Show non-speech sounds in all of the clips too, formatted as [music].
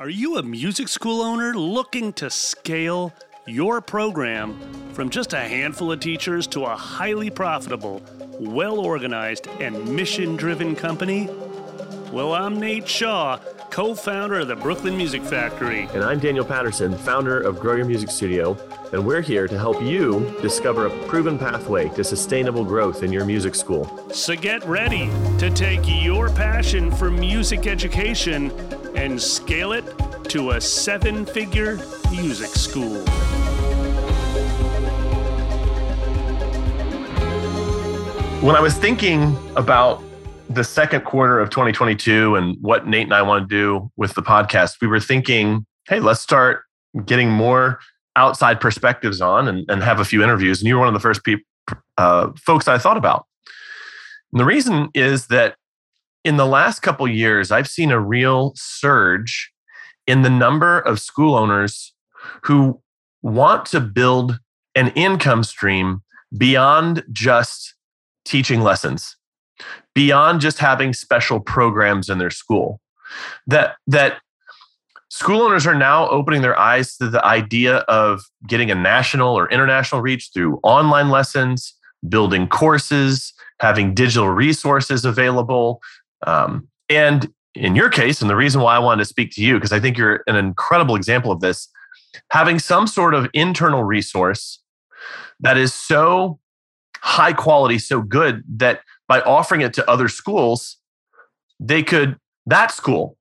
Are you a music school owner looking to scale your program from just a handful of teachers to a highly profitable, well organized, and mission driven company? Well, I'm Nate Shaw, co founder of the Brooklyn Music Factory. And I'm Daniel Patterson, founder of Grow Your Music Studio, and we're here to help you discover a proven pathway to sustainable growth in your music school. So get ready to take your passion for music education and scale it to a seven figure music school. When I was thinking about the second quarter of 2022 and what Nate and I want to do with the podcast, we were thinking, hey, let's start getting more outside perspectives on and, and have a few interviews. And you were one of the first people, uh, folks I thought about. And the reason is that in the last couple years, I've seen a real surge in the number of school owners who want to build an income stream beyond just teaching lessons beyond just having special programs in their school. That that school owners are now opening their eyes to the idea of getting a national or international reach through online lessons, building courses, having digital resources available. Um, and in your case, and the reason why I wanted to speak to you, because I think you're an incredible example of this, having some sort of internal resource that is so high quality, so good that by offering it to other schools, they could, that school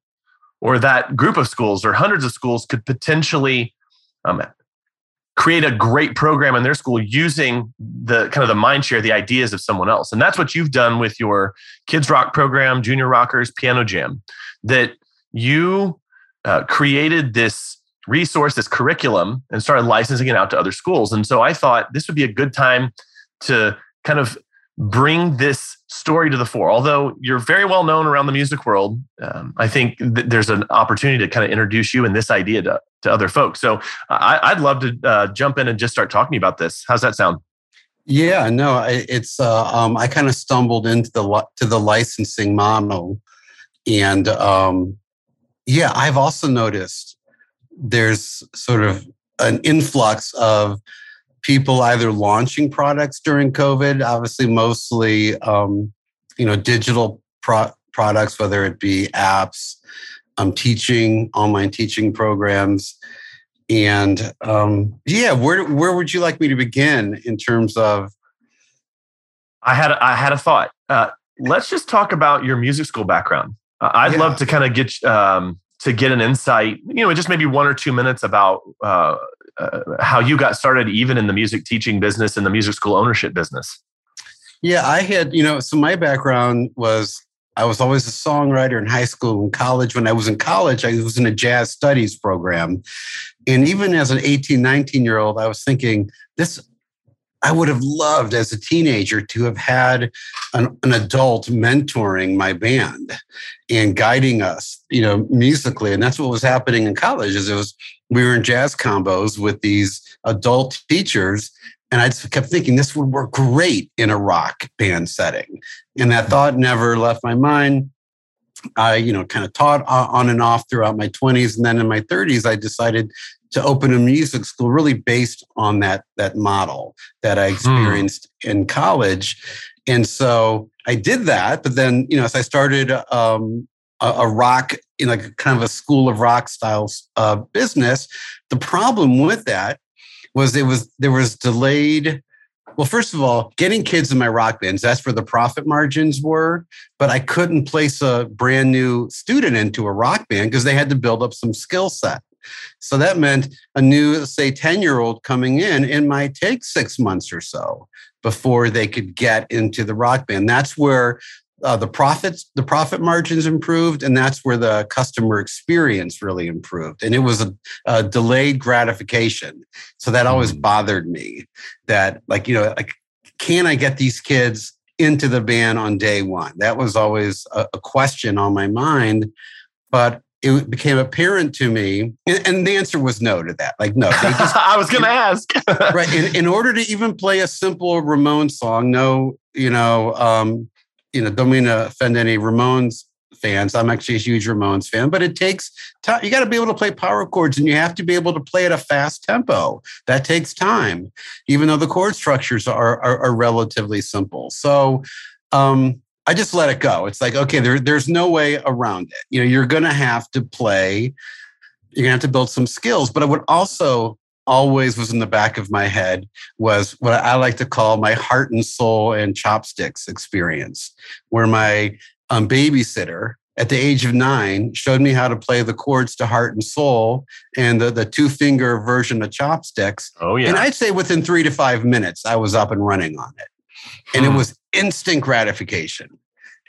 or that group of schools or hundreds of schools could potentially um, create a great program in their school using the kind of the mind share, the ideas of someone else. And that's what you've done with your Kids Rock program, Junior Rockers, Piano Jam, that you uh, created this resource, this curriculum, and started licensing it out to other schools. And so I thought this would be a good time to kind of bring this story to the fore. Although you're very well known around the music world, um, I think th- there's an opportunity to kind of introduce you and this idea to, to other folks. So I, would love to uh, jump in and just start talking about this. How's that sound? Yeah, no, it's uh, um, I kind of stumbled into the to the licensing model, and um, yeah, I've also noticed there's sort of an influx of people either launching products during COVID, obviously mostly um, you know digital pro- products, whether it be apps, um, teaching, online teaching programs, and um, yeah, where where would you like me to begin in terms of? I had I had a thought. Uh, let's just talk about your music school background. Uh, I'd yeah. love to kind of get um, to get an insight. You know, just maybe one or two minutes about uh, uh, how you got started even in the music teaching business and the music school ownership business. Yeah, I had, you know, so my background was I was always a songwriter in high school and college. When I was in college, I was in a jazz studies program. And even as an 18, 19 year old, I was thinking, this, I would have loved as a teenager to have had an, an adult mentoring my band and guiding us, you know, musically. And that's what was happening in college is it was we were in jazz combos with these adult teachers and I just kept thinking this would work great in a rock band setting. And that thought never left my mind. I, you know, kind of taught on and off throughout my 20s. And then in my 30s, I decided to open a music school really based on that, that model that I hmm. experienced hmm. in college. And so I did that. But then, you know, as I started um, a, a rock in like kind of a school of rock style uh, business. The problem with that was it was there was delayed. Well, first of all, getting kids in my rock bands, that's where the profit margins were. But I couldn't place a brand new student into a rock band because they had to build up some skill set. So that meant a new, say, 10 year old coming in, it might take six months or so before they could get into the rock band. That's where uh, the profits the profit margins improved and that's where the customer experience really improved and it was a, a delayed gratification so that always mm. bothered me that like you know like can i get these kids into the band on day one that was always a, a question on my mind but it became apparent to me, and, and, the answer was no to that. Like, no. Just, [laughs] I was going to ask. right. In, in order to even play a simple Ramones song, no, you know, um, you know, don't mean to offend any Ramones fans. I'm actually a huge Ramones fan, but it takes time. You got to be able to play power chords and you have to be able to play at a fast tempo. That takes time, even though the chord structures are, are, are relatively simple. So, um, I just let it go. It's like, okay, there, there's no way around it. You know, you're going to have to play, you're going to have to build some skills. But I would also always was in the back of my head was what I like to call my heart and soul and chopsticks experience, where my um, babysitter at the age of nine showed me how to play the chords to heart and soul and the, the two finger version of chopsticks. Oh, yeah. And I'd say within three to five minutes, I was up and running on it. And hmm. it was instant gratification.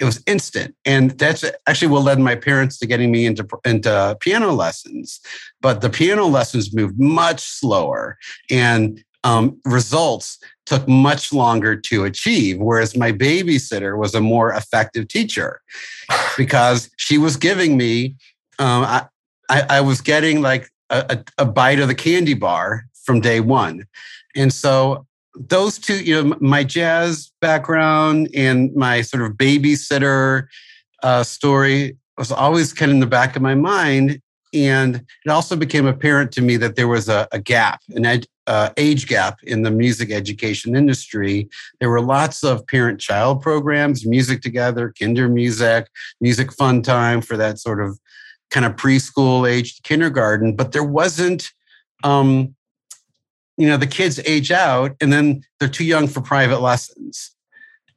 It was instant. And that's actually what led my parents to getting me into, into piano lessons. But the piano lessons moved much slower. And um, results took much longer to achieve. Whereas my babysitter was a more effective teacher [sighs] because she was giving me, um, I, I, I, was getting like a, a, bite of the candy bar from day one. And so those two, you know, my jazz background and my sort of babysitter uh, story was always kind of in the back of my mind. And it also became apparent to me that there was a, a gap, an ed, uh, age gap in the music education industry. There were lots of parent child programs, music together, Kindermusik, music fun time for that sort of kind of preschool age kindergarten, but there wasn't, um, you know, the kids age out and then they're too young for private lessons.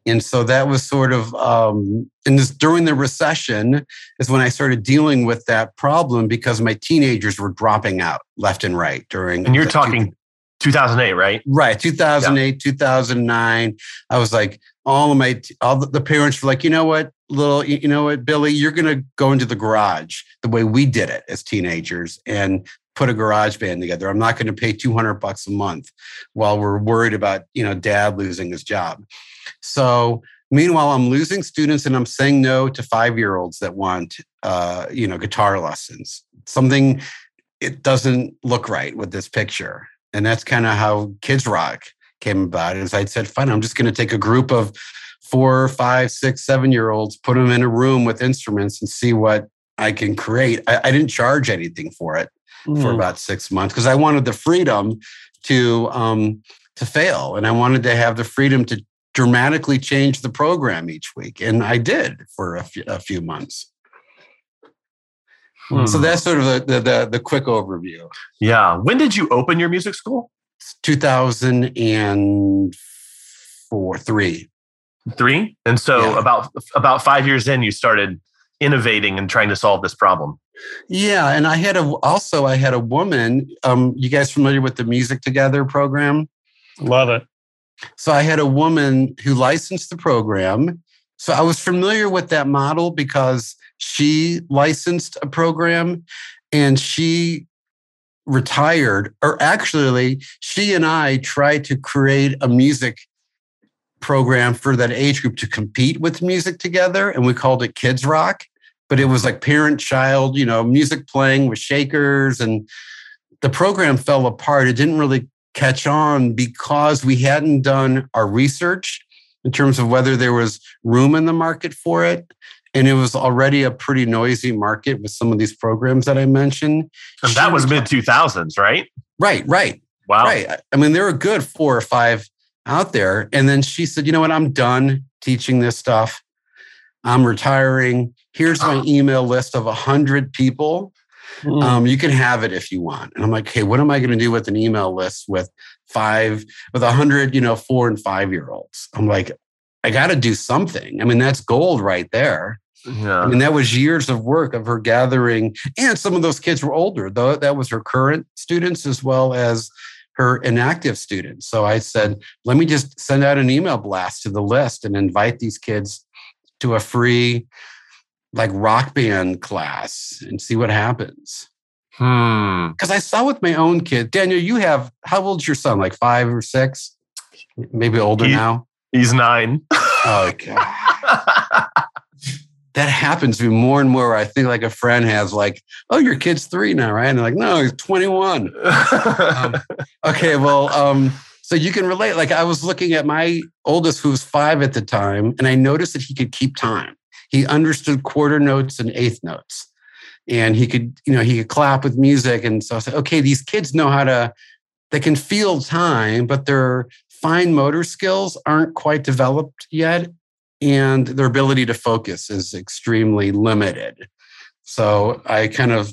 And so that was sort of, um, and this during the recession is when I started dealing with that problem because my teenagers were dropping out left and right during. And you're talking 2008, right? Right, 2008, yeah. 2009. I was like, all of my, all the parents were like, you know what, little, you know what, Billy, you're going to go into the garage the way we did it as teenagers and put a garage band together. I'm not going to pay 200 bucks a month while we're worried about, you know, dad losing his job. So meanwhile, I'm losing students and I'm saying no to five year olds that want, uh, you know, guitar lessons. Something it doesn't look right with this picture. And that's kind of how Kids Rock came about. Is I said, fine, I'm just going to take a group of four, five, six, seven year olds, put them in a room with instruments and see what I can create. I, I didn't charge anything for it mm. for about six months because I wanted the freedom to um, to fail, and I wanted to have the freedom to dramatically change the program each week, and I did for a few, a few months. Hmm. So that's sort of the, the, the the quick overview. Yeah. When did you open your music school? 2004, three. Three, and so yeah. about about five years in, you started innovating and trying to solve this problem. Yeah, and I had a also I had a woman. Um, you guys familiar with the Music Together program? Love it. So I had a woman who licensed the program. So I was familiar with that model because she licensed a program and she retired, or actually, she and I tried to create a music program for that age group to compete with music together, and we called it Kids Rock but it was like parent child, you know, music playing with shakers and the program fell apart. It didn't really catch on because we hadn't done our research in terms of whether there was room in the market for it. And it was already a pretty noisy market with some of these programs that I mentioned. And that was mid 2000s, right? Right, right. Wow. Right. I mean, there were good four or five out there. And then she said, you know what? I'm done teaching this stuff. I'm retiring. Here's my email list of 100 people. Mm. Um, you can have it if you want. And I'm like, hey, what am I going to do with an email list with five, with 100, you know, four and five year olds? I'm like, I got to do something. I mean, that's gold right there. Yeah. I mean, that was years of work of her gathering. And some of those kids were older, though. That was her current students as well as her inactive students. So I said, let me just send out an email blast to the list and invite these kids to a free like rock band class and see what happens. Hmm. Because I saw with my own kid, Daniel, you have how old's your son? Like five or six? Maybe older he, now? He's nine. Okay. that happens to me more and more. I think like a friend has like, oh, your kid's three now, right? And they're like, no, he's 21. um, [laughs] okay, well, um, so you can relate. Like I was looking at my oldest, who was five at the time, and I noticed that he could keep time. He understood quarter notes and eighth notes. And he could, you know, he could clap with music. And so I said, okay, these kids know how to, they can feel time, but their fine motor skills aren't quite developed yet. And their ability to focus is extremely limited. So I kind of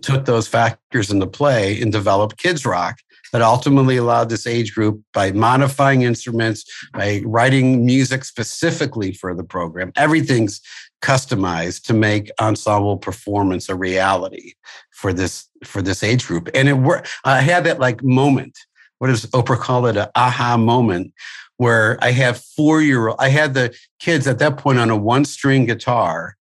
took those factors into play and developed Kids Rock that ultimately allowed this age group by modifying instruments, by writing music specifically for the program. Everything's customized to make ensemble performance a reality for this for this age group. And it worked. I had that like moment. What does Oprah call it? An aha moment where I have four year old. I had the kids at that point on a one string guitar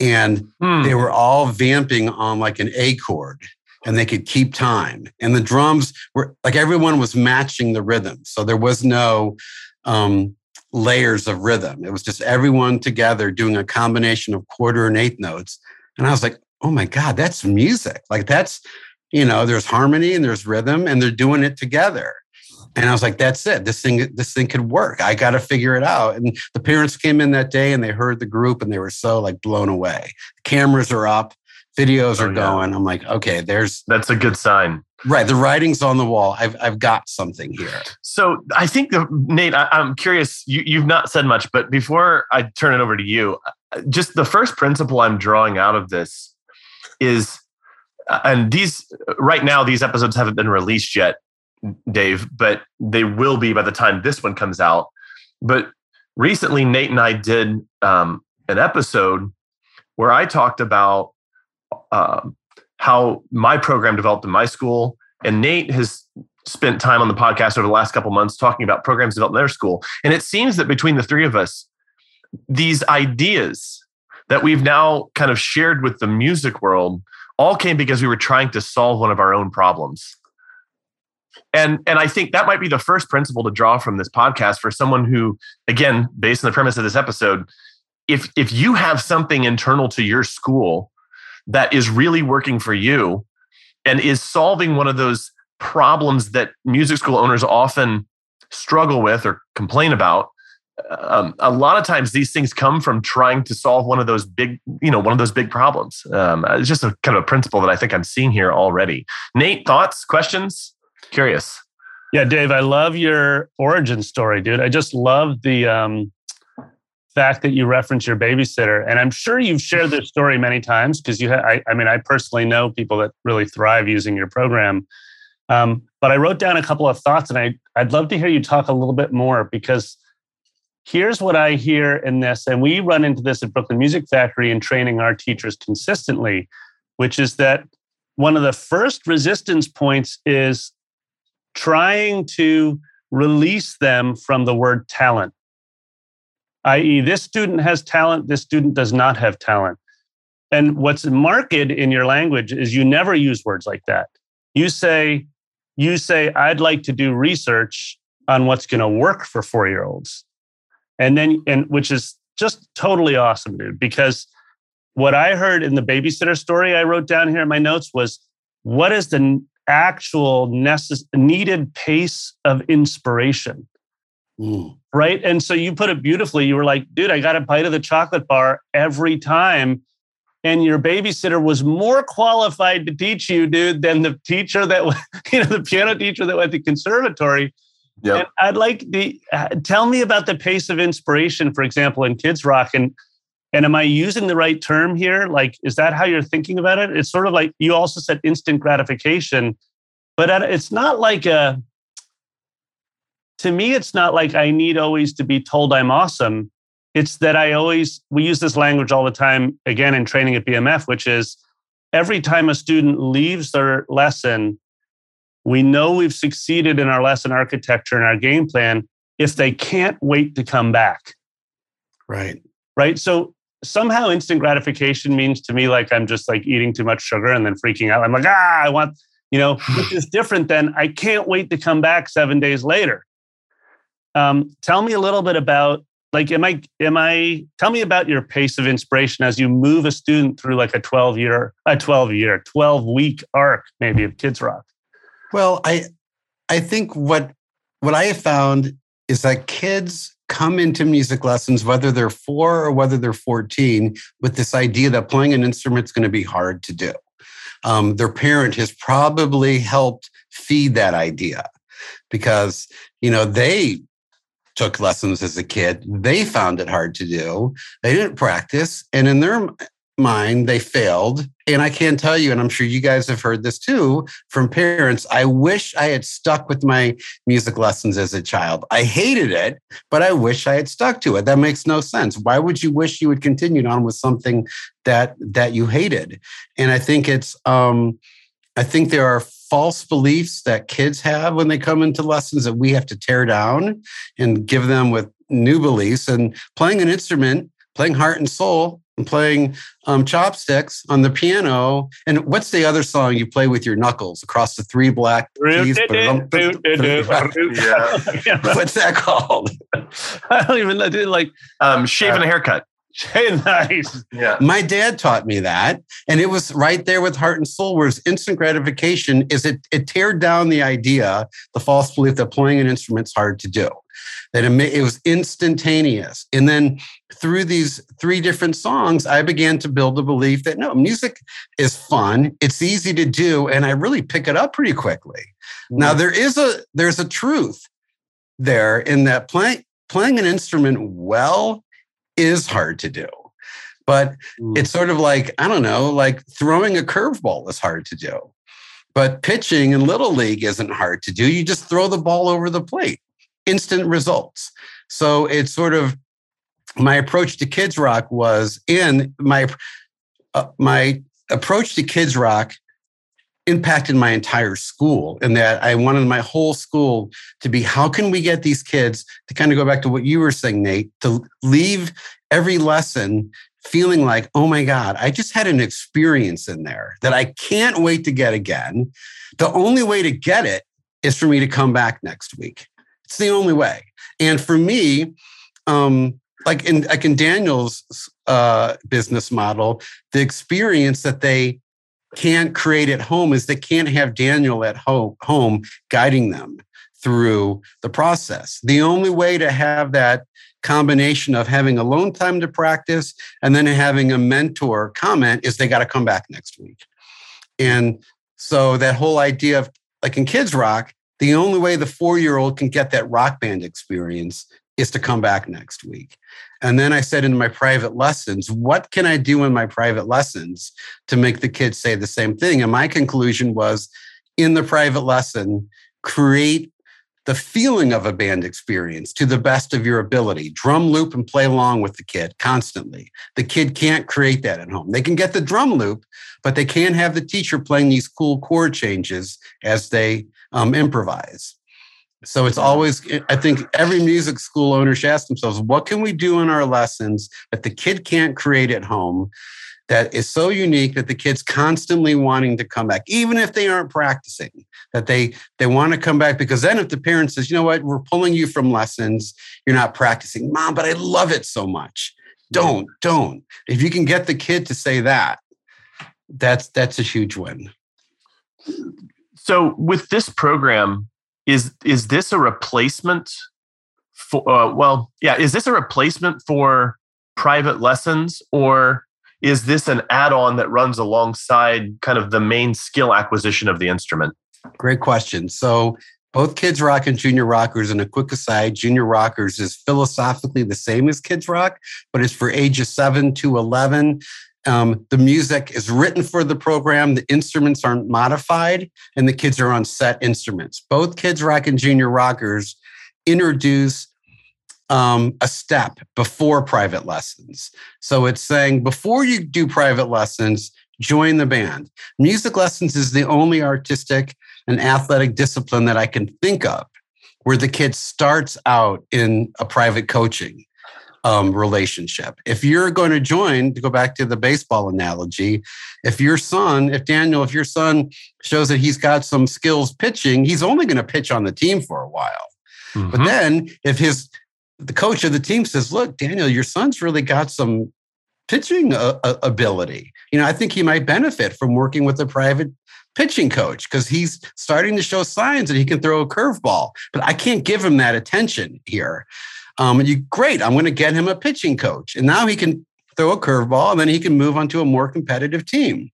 and hmm. they were all vamping on like an A chord and they could keep time. And the drums were like everyone was matching the rhythm. So there was no um, layers of rhythm. It was just everyone together doing a combination of quarter and eighth notes. And I was like, oh my God, that's music. Like that's, you know, there's harmony and there's rhythm and they're doing it together. And I was like, that's it. This thing, this thing could work. I got to figure it out. And the parents came in that day and they heard the group and they were so like blown away. Cameras are up, videos are oh, yeah. going. I'm like, okay, there's that's a good sign. Right. The writing's on the wall. I've I've got something here. So I think the Nate, I, am curious, you, you've not said much, but before I turn it over to you, uh, just the first principle I'm drawing out of this is uh, and these right now these episodes haven't been released yet Dave, but they will be by the time this one comes out. But recently, Nate and I did um, an episode where I talked about um, how my program developed in my school, and Nate has spent time on the podcast over the last couple months talking about programs developed in their school. And it seems that between the three of us, these ideas that we've now kind of shared with the music world all came because we were trying to solve one of our own problems and and i think that might be the first principle to draw from this podcast for someone who again based on the premise of this episode if if you have something internal to your school that is really working for you and is solving one of those problems that music school owners often struggle with or complain about um, a lot of times these things come from trying to solve one of those big you know one of those big problems um, it's just a kind of a principle that i think i'm seeing here already nate thoughts questions Curious. Yeah, Dave, I love your origin story, dude. I just love the um, fact that you reference your babysitter, and I'm sure you've shared this story many times because you. Ha- I, I, mean, I personally know people that really thrive using your program. Um, but I wrote down a couple of thoughts, and I I'd love to hear you talk a little bit more because here's what I hear in this, and we run into this at Brooklyn Music Factory in training our teachers consistently, which is that one of the first resistance points is trying to release them from the word talent, i.e., this student has talent, this student does not have talent. And what's marked in your language is you never use words like that. You say, you say, I'd like to do research on what's going to work for four year olds. And then, and which is just totally awesome, dude, because what I heard in the babysitter story I wrote down here in my notes was what is the actual necess- needed pace of inspiration. Mm. Right. And so you put it beautifully. You were like, dude, I got a bite of the chocolate bar every time. And your babysitter was more qualified to teach you, dude, than the teacher that, [laughs] you know, the piano teacher that went to conservatory. Yep. And I'd like the uh, tell me about the pace of inspiration, for example, in Kids Rock. And and am I using the right term here? Like, is that how you're thinking about it? It's sort of like you also said instant gratification, but it's not like a, to me, it's not like I need always to be told I'm awesome. It's that I always, we use this language all the time, again, in training at BMF, which is every time a student leaves their lesson, we know we've succeeded in our lesson architecture and our game plan if they can't wait to come back. Right. Right. So somehow instant gratification means to me like I'm just like eating too much sugar and then freaking out. I'm like, ah, I want, you know, which is [sighs] different than I can't wait to come back seven days later. Um, tell me a little bit about like, am I, am I, tell me about your pace of inspiration as you move a student through like a 12 year, a 12 year, 12 week arc, maybe of Kids Rock. Well, I, I think what, what I have found is that kids come into music lessons, whether they're four or whether they're 14, with this idea that playing an instrument is going to be hard to do. Um, their parent has probably helped feed that idea because, you know, they took lessons as a kid. They found it hard to do. They didn't practice. And in their mind, they failed. And I can tell you, and I'm sure you guys have heard this too from parents, I wish I had stuck with my music lessons as a child. I hated it, but I wish I had stuck to it. That makes no sense. Why would you wish you had continued on with something that that you hated? And I think it's um I think there are false beliefs that kids have when they come into lessons that we have to tear down and give them with new beliefs. And playing an instrument, playing heart and soul, and playing um, chopsticks on the piano. And what's the other song you play with your knuckles across the three black keys? [laughs] yeah. What's that called? I don't even know. Like Um, shaving a haircut. [laughs] nice. Yeah. My dad taught me that, and it was right there with heart and soul. Whereas instant gratification is it it teared down the idea, the false belief that playing an instrument's hard to do, that it, ma- it was instantaneous. And then through these three different songs, I began to build the belief that no, music is fun, it's easy to do, and I really pick it up pretty quickly. Mm-hmm. Now there is a there's a truth there in that playing playing an instrument well is hard to do. But it's sort of like, I don't know, like throwing a curveball is hard to do. But pitching in Little League isn't hard to do. You just throw the ball over the plate, instant results. So it's sort of my approach to Kids Rock was in my uh, my approach to Kids Rock impacted my entire school in that I wanted my whole school to be how can we get these kids to kind of go back to what you were saying, Nate, to leave every lesson feeling like, oh my God, I just had an experience in there that I can't wait to get again. The only way to get it is for me to come back next week. It's the only way. And for me, um, like in like in Daniel's uh, business model, the experience that they can't create at home is they can't have Daniel at home, home guiding them through the process. The only way to have that combination of having alone time to practice and then having a mentor comment is they got to come back next week. And so that whole idea of like in Kids Rock, the only way the four year old can get that rock band experience is to come back next week. And then I said in my private lessons, what can I do in my private lessons to make the kids say the same thing? And my conclusion was in the private lesson, create the feeling of a band experience to the best of your ability. Drum loop and play along with the kid constantly. The kid can't create that at home. They can get the drum loop, but they can't have the teacher playing these cool chord changes as they um, improvise. So it's always, I think every music school owner should ask themselves, what can we do in our lessons that the kid can't create at home that is so unique that the kid's constantly wanting to come back, even if they aren't practicing, that they they want to come back because then if the parent says, you know what, we're pulling you from lessons, you're not practicing, mom, but I love it so much. Don't, don't. If you can get the kid to say that, that's that's a huge win. So with this program, is is this a replacement for? Uh, well, yeah, is this a replacement for private lessons, or is this an add-on that runs alongside kind of the main skill acquisition of the instrument? Great question. So both Kids Rock and Junior Rockers, and a quick aside, Junior Rockers is philosophically the same as Kids Rock, but it's for ages seven to 11. Um, the music is written for the program. The instruments aren't modified, and the kids are on set instruments. Both Kids Rock and Junior Rockers introduce um, a step before private lessons. So it's saying before you do private lessons, join the band. Music lessons is the only artistic and athletic discipline that I can think of where the kid starts out in a private coaching um, relationship. If you're going to join, to go back to the baseball analogy, if your son, if Daniel, if your son shows that he's got some skills pitching, he's only going to pitch on the team for a while. Mm-hmm. But then if his the coach of the team says, "Look, Daniel, your son's really got some pitching uh, ability. You know, I think he might benefit from working with a private pitching coach because he's starting to show signs that he can throw a curveball. But I can't give him that attention here. Um, you great. I'm going to get him a pitching coach, and now he can throw a curveball, and then he can move on to a more competitive team.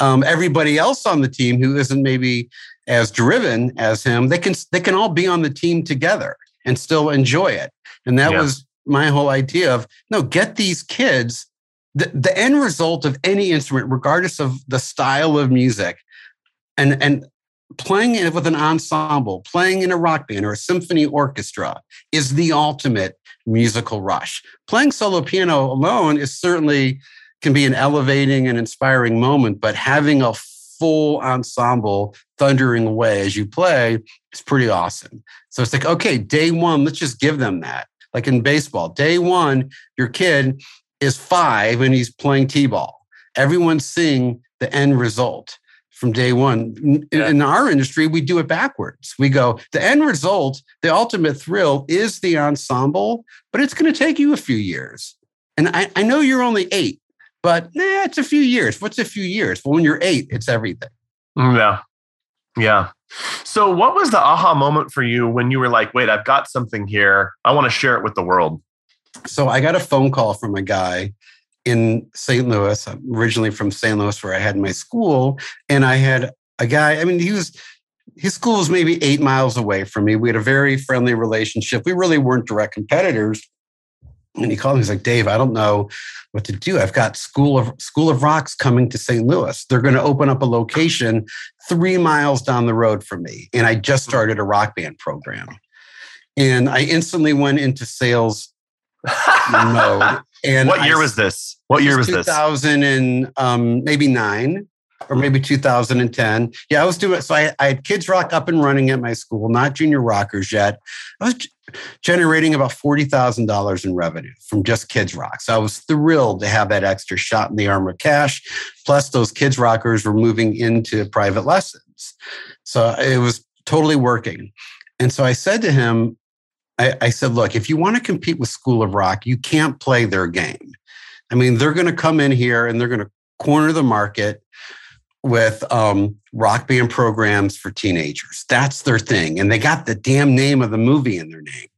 Um, everybody else on the team who isn't maybe as driven as him, they can they can all be on the team together and still enjoy it. And that yeah. was my whole idea of no, get these kids. The, the end result of any instrument, regardless of the style of music, and and playing with an ensemble, playing in a rock band or a symphony orchestra is the ultimate musical rush. Playing solo piano alone is certainly can be an elevating and inspiring moment, but having a full ensemble thundering away as you play is pretty awesome. So it's like, okay, day one, let's just give them that. Like in baseball, day one, your kid is five and he's playing T ball. Everyone's seeing the end result from day one. In, yeah. in, our industry, we do it backwards. We go, the end result, the ultimate thrill is the ensemble, but it's going to take you a few years. And I, I know you're only eight, but nah, it's a few years. What's a few years? Well, when you're eight, it's everything. Mm, yeah. Yeah. So, what was the aha moment for you when you were like, wait, I've got something here. I want to share it with the world? So, I got a phone call from a guy in St. Louis. I'm originally from St. Louis, where I had my school, and I had a guy. I mean, he was his school was maybe eight miles away from me. We had a very friendly relationship. We really weren't direct competitors. And he called me. He's like, Dave, I don't know what to do. I've got School of School of Rocks coming to St. Louis. They're going to open up a location three miles down the road from me, and I just mm-hmm. started a rock band program. And I instantly went into sales mode. [laughs] And what year I, was this? What year was 2000 this? 2000 and um, maybe nine or maybe 2010. Yeah, I was doing so. I, I, had Kids Rock up and running at my school, not Junior Rockers yet. I was generating about $40,000 in revenue from just Kids Rock. So I was thrilled to have that extra shot in the arm of cash. Plus, those Kids Rockers were moving into private lessons. So it was totally working. And so I said to him, I, I said, look, if you want to compete with School of Rock, you can't play their game. I mean, they're going to come in here and they're going to corner the market with um, rock band programs for teenagers. That's their thing. And they got the damn name of the movie in their name.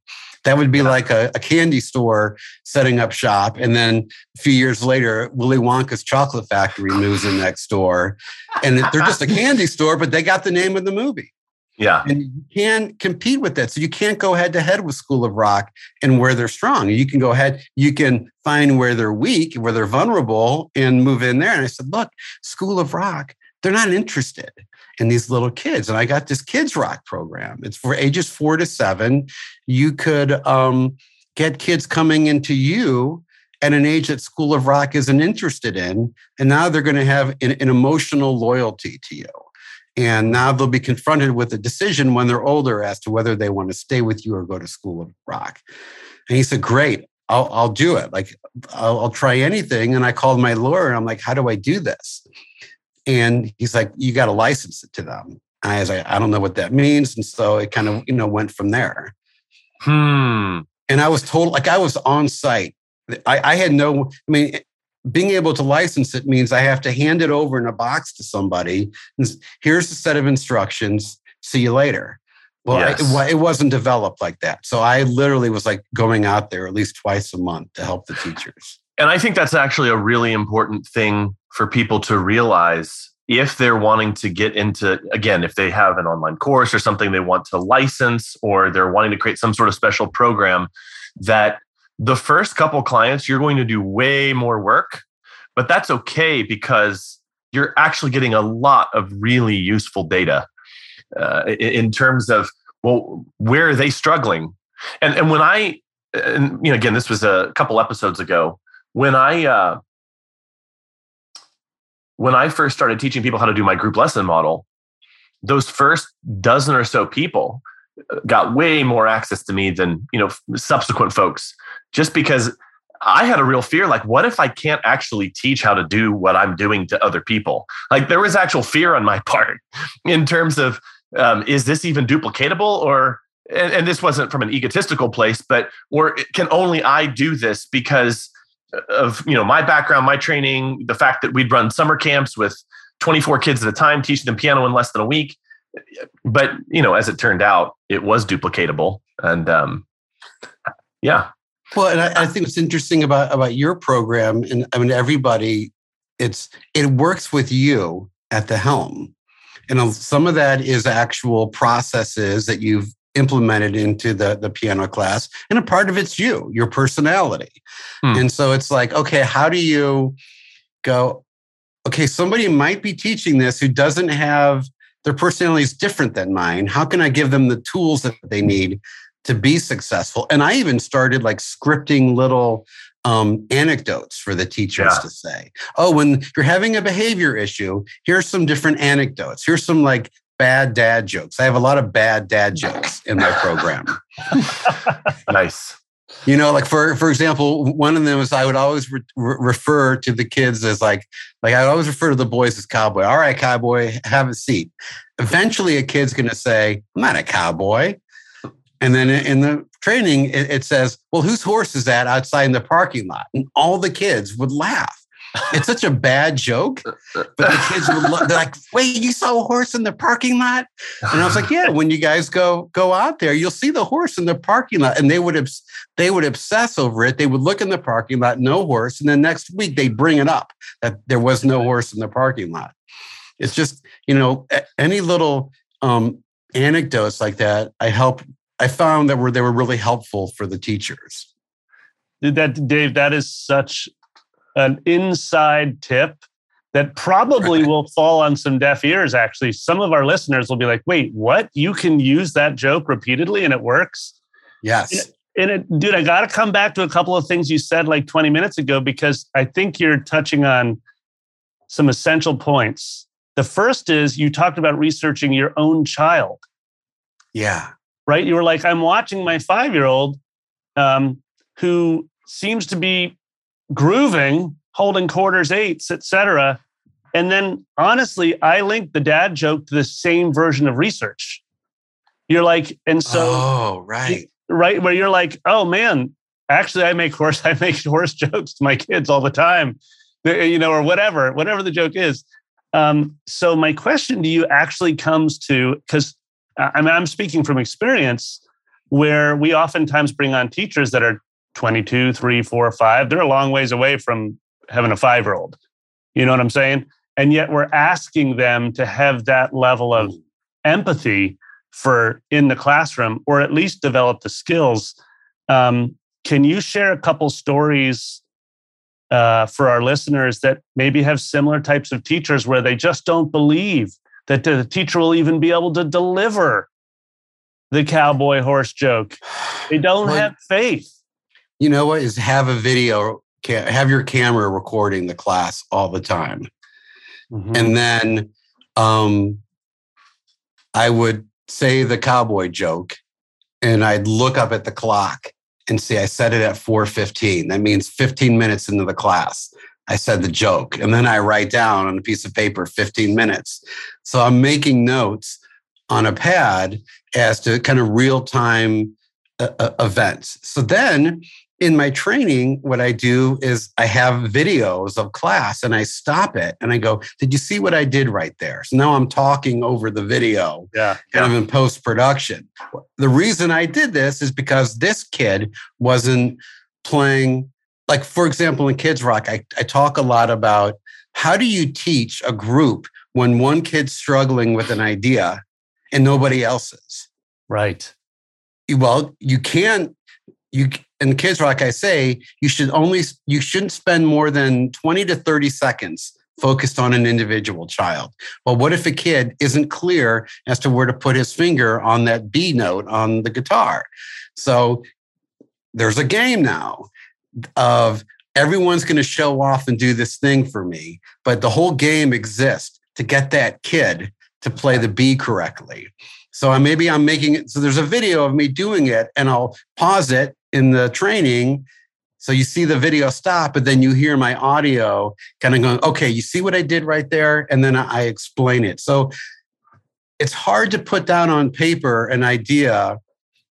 That would be like a, a, candy store setting up shop. And then a few years later, Willy Wonka's chocolate factory moves in next door. And they're just a candy store, but they got the name of the movie. Yeah. And you can compete with that. So you can't go head to head with School of Rock and where they're strong. You can go ahead, you can find where they're weak, where they're vulnerable, and move in there. And I said, look, School of Rock, they're not interested in these little kids. And I got this kids rock program. It's for ages four to seven. You could um, get kids coming into you at an age that School of Rock isn't interested in. And now they're going to have an, an emotional loyalty to you. And now they'll be confronted with a decision when they're older as to whether they want to stay with you or go to School of Rock. And he said, Great, I'll, I'll do it. Like, I'll, I'll try anything. And I called my lawyer and I'm like, How do I do this? And he's like, You got to license it to them. And I was like, I don't know what that means. And so it kind of, you know, went from there. Hmm. And I was told, like, I was on site. I, I had no, I mean, being able to license it means I have to hand it over in a box to somebody. Here's the set of instructions. See you later. Well, yes. I, it wasn't developed like that. So I literally was like going out there at least twice a month to help the teachers. And I think that's actually a really important thing for people to realize if they're wanting to get into, again, if they have an online course or something they want to license or they're wanting to create some sort of special program, that the first couple clients, you're going to do way more work, but that's okay because you're actually getting a lot of really useful data uh, in terms of, well, where are they struggling? And, and when I, and you know, again, this was a couple episodes ago, when I, uh, when I first started teaching people how to do my group lesson model, those first dozen or so people got way more access to me than you know subsequent folks just because I had a real fear like, what if I can't actually teach how to do what I'm doing to other people? Like, there was actual fear on my [laughs] part in terms of, um, is this even duplicatable? Or, and, and, this wasn't from an egotistical place, but, or can only I do this because of, you know, my background, my training, the fact that we'd run summer camps with 24 kids at a time, teaching them piano in less than a week. But, you know, as it turned out, it was duplicatable. And, um, Yeah. Well, and I, I think what's interesting about about your program, and I mean everybody, it's it works with you at the helm, and some of that is actual processes that you've implemented into the the piano class, and a part of it's you, your personality, hmm. and so it's like, okay, how do you go? Okay, somebody might be teaching this who doesn't have their personality is different than mine. How can I give them the tools that they need to be successful. And I even started like scripting little um, anecdotes for the teachers yeah. to say, oh, when you're having a behavior issue, here's some different anecdotes. Here's some like bad dad jokes. I have a lot of bad dad jokes in my program. [laughs] nice. You know, like for for example, one of them is I would always re- refer to the kids as like like I always refer to the boys as cowboy. All right, cowboy, have a seat. Eventually, a kid's going to say, "I'm not a cowboy." And then in the training, it, it, says, Well, whose horse is that outside in the parking lot? And all the kids would laugh. It's such a bad joke, but the kids would they're like, Wait, you saw a horse in the parking lot? And I was like, Yeah, when you guys go go out there, you'll see the horse in the parking lot. And they would they would obsess over it. They would look in the parking lot, no horse. And then next week they bring it up that there was no horse in the parking lot. It's just, you know, any little um, anecdotes like that, I help I found that were they were really helpful for the teachers. That Dave, that is such an inside tip that probably [laughs] will fall on some deaf ears. Actually, some of our listeners will be like, "Wait, what? You can use that joke repeatedly and it works?" Yes. And it, dude, I got to come back to a couple of things you said like 20 minutes ago because I think you're touching on some essential points. The first is you talked about researching your own child. Yeah right? You were like, I'm watching my five year old um, who seems to be grooving, holding quarters, eights, etc. And then honestly, I linked the dad joke to the same version of research. You're like, and so, oh, right, right, where you're like, oh man, actually, I make horse, [laughs] I make horse jokes to my kids all the time, you know, or whatever, whatever the joke is. Um, so my question to you actually comes to because I mean, I'm speaking from experience where we oftentimes bring on teachers that are 22, 3, 4, 5. They're a long ways away from having a five year old. You know what I'm saying? And yet we're asking them to have that level of empathy for in the classroom or at least develop the skills. Um, can you share a couple stories uh, for our listeners that maybe have similar types of teachers where they just don't believe that the teacher will even be able to deliver the cowboy horse joke. They don't well, have faith. You know what? Is have a video, have your camera recording the class all the time. Mm-hmm. And then um, I would say the cowboy joke and I'd look up at the clock and see I said it at 4:15. That means 15 minutes into the class. I said the joke. And then I write down on a piece of paper 15 minutes. So I'm making notes on a pad as to kind of real time uh, uh, events. So then in my training, what I do is I have videos of class and I stop it and I go, Did you see what I did right there? So now I'm talking over the video, yeah, kind yeah. of in post production. The reason I did this is because this kid wasn't playing like for example in kids rock I, I talk a lot about how do you teach a group when one kid's struggling with an idea and nobody else is right well you can't you in kids rock i say you should only you shouldn't spend more than 20 to 30 seconds focused on an individual child. Well what if a kid isn't clear as to where to put his finger on that b note on the guitar? So there's a game now of everyone's going to show off and do this thing for me, but the whole game exists to get that kid to play the B correctly. So I, maybe I'm making it. So there's a video of me doing it, and I'll pause it in the training. So you see the video stop, but then you hear my audio kind of going, okay, you see what I did right there? And then I explain it. So it's hard to put down on paper an idea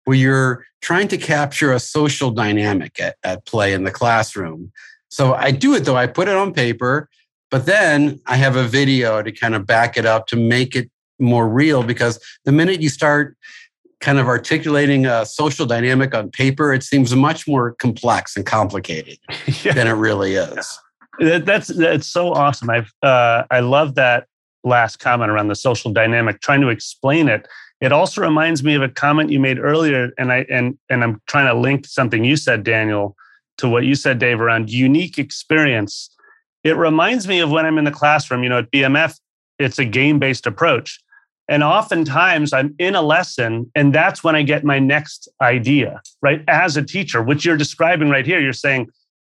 where you're trying to capture a social dynamic at, at play in the classroom. So I do it though, I put it on paper, but then I have a video to kind of back it up to make it more real because the minute you start kind of articulating a social dynamic on paper, it seems much more complex and complicated [laughs] yeah. than it really is. That's that's so awesome. I've uh, I love that last comment around the social dynamic. Trying to explain it. It also reminds me of a comment you made earlier, and I and and I'm trying to link something you said, Daniel, to what you said, Dave, around unique experience. It reminds me of when I'm in the classroom. You know, at BMF, it's a game based approach. And oftentimes I'm in a lesson, and that's when I get my next idea, right? As a teacher, which you're describing right here, you're saying,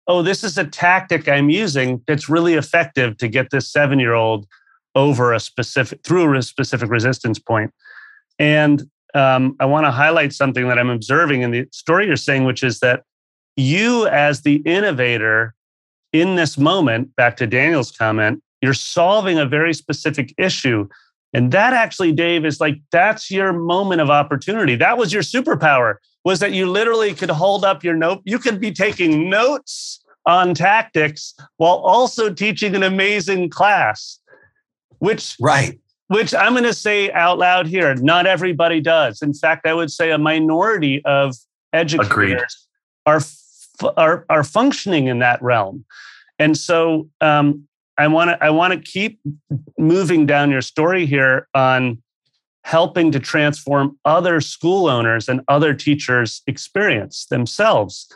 oh, this is a tactic I'm using that's really effective to get this seven year old over a specific, through a specific resistance point. And um, I want to highlight something that I'm observing in the story you're saying, which is that you, as the innovator in this moment, back to Daniel's comment, you're solving a very specific issue. And that actually, Dave, is like that's your moment of opportunity. That was your superpower, was that you literally could hold up your note. You could be taking notes on tactics while also teaching an amazing class, which right. Which I'm going to say out loud here, not everybody does. In fact, I would say a minority of educators Agreed. are are are functioning in that realm. And so um, I want to I want to keep moving down your story here on helping to transform other school owners and other teachers' experience themselves.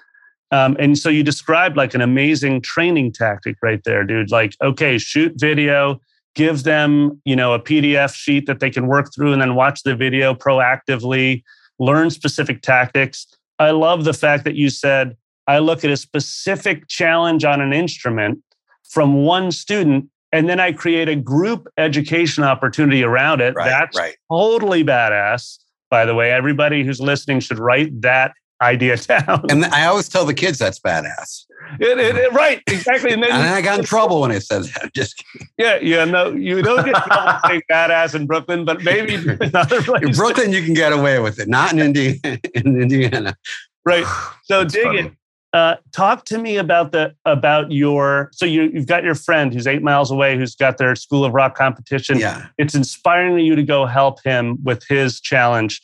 Um, and so you described like an amazing training tactic right there, dude. Like, okay, shoot video, give them you know a PDF sheet that they can work through, and then watch the video proactively. Learn specific tactics. I love the fact that you said I look at a specific challenge on an instrument from one student and then I create a group education opportunity around it. Right, That's right. totally badass. By the way, everybody who's listening should write that idea [laughs] down. And I always tell the kids that's badass. It, it, it, right, exactly. And, then and I got in trouble when I said that. Just yeah, yeah. No, you don't get trouble saying badass in Brooklyn, but maybe [laughs] in other places. In Brooklyn, you can get away with it. Not in Indiana. In Indiana. Right. So dig funny. it. Uh, talk to me about the about your so you you've got your friend who's eight miles away who's got their School of Rock competition. Yeah, it's inspiring you to go help him with his challenge.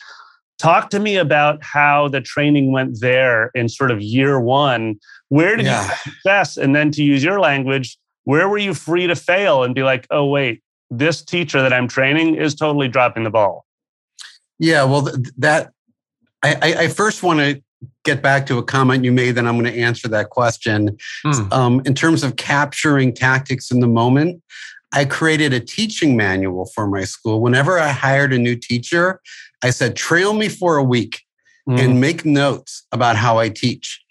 Talk to me about how the training went there in sort of year one. Where did yeah. you have success, and then to use your language, where were you free to fail and be like, oh wait, this teacher that I'm training is totally dropping the ball. Yeah, well, that I, I first want to get back to a comment you made, then I'm going to answer that question. Hmm. Um, in terms of capturing tactics in the moment, I created a teaching manual for my school. Whenever I hired a new teacher, I said, trail me for a week hmm. and make notes about how I teach.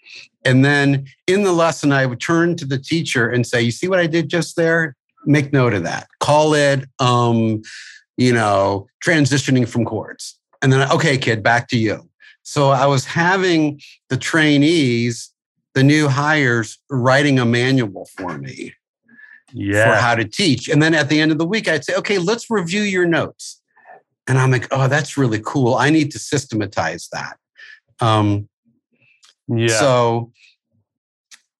And then in the lesson, I would turn to the teacher and say, You see what I did just there? Make note of that. Call it, um, you know, transitioning from chords. And then, okay, kid, back to you. So I was having the trainees, the new hires, writing a manual for me yeah. for how to teach. And then at the end of the week, I'd say, okay, let's review your notes. And I'm like, oh, that's really cool. I need to systematize that. Um, yeah. So,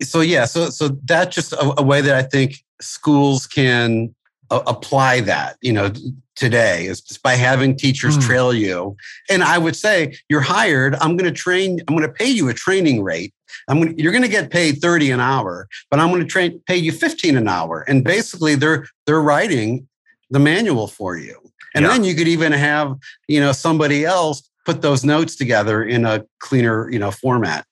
so yeah, so so that's just a, a way that I think schools can apply that you know today is by having teachers mm. trail you and i would say you're hired i'm going to train i'm going to pay you a training rate i'm going you're going to get paid 30 an hour but i'm going to train pay you 15 an hour and basically they're they're writing the manual for you and yeah. then you could even have you know somebody else put those notes together in a cleaner you know format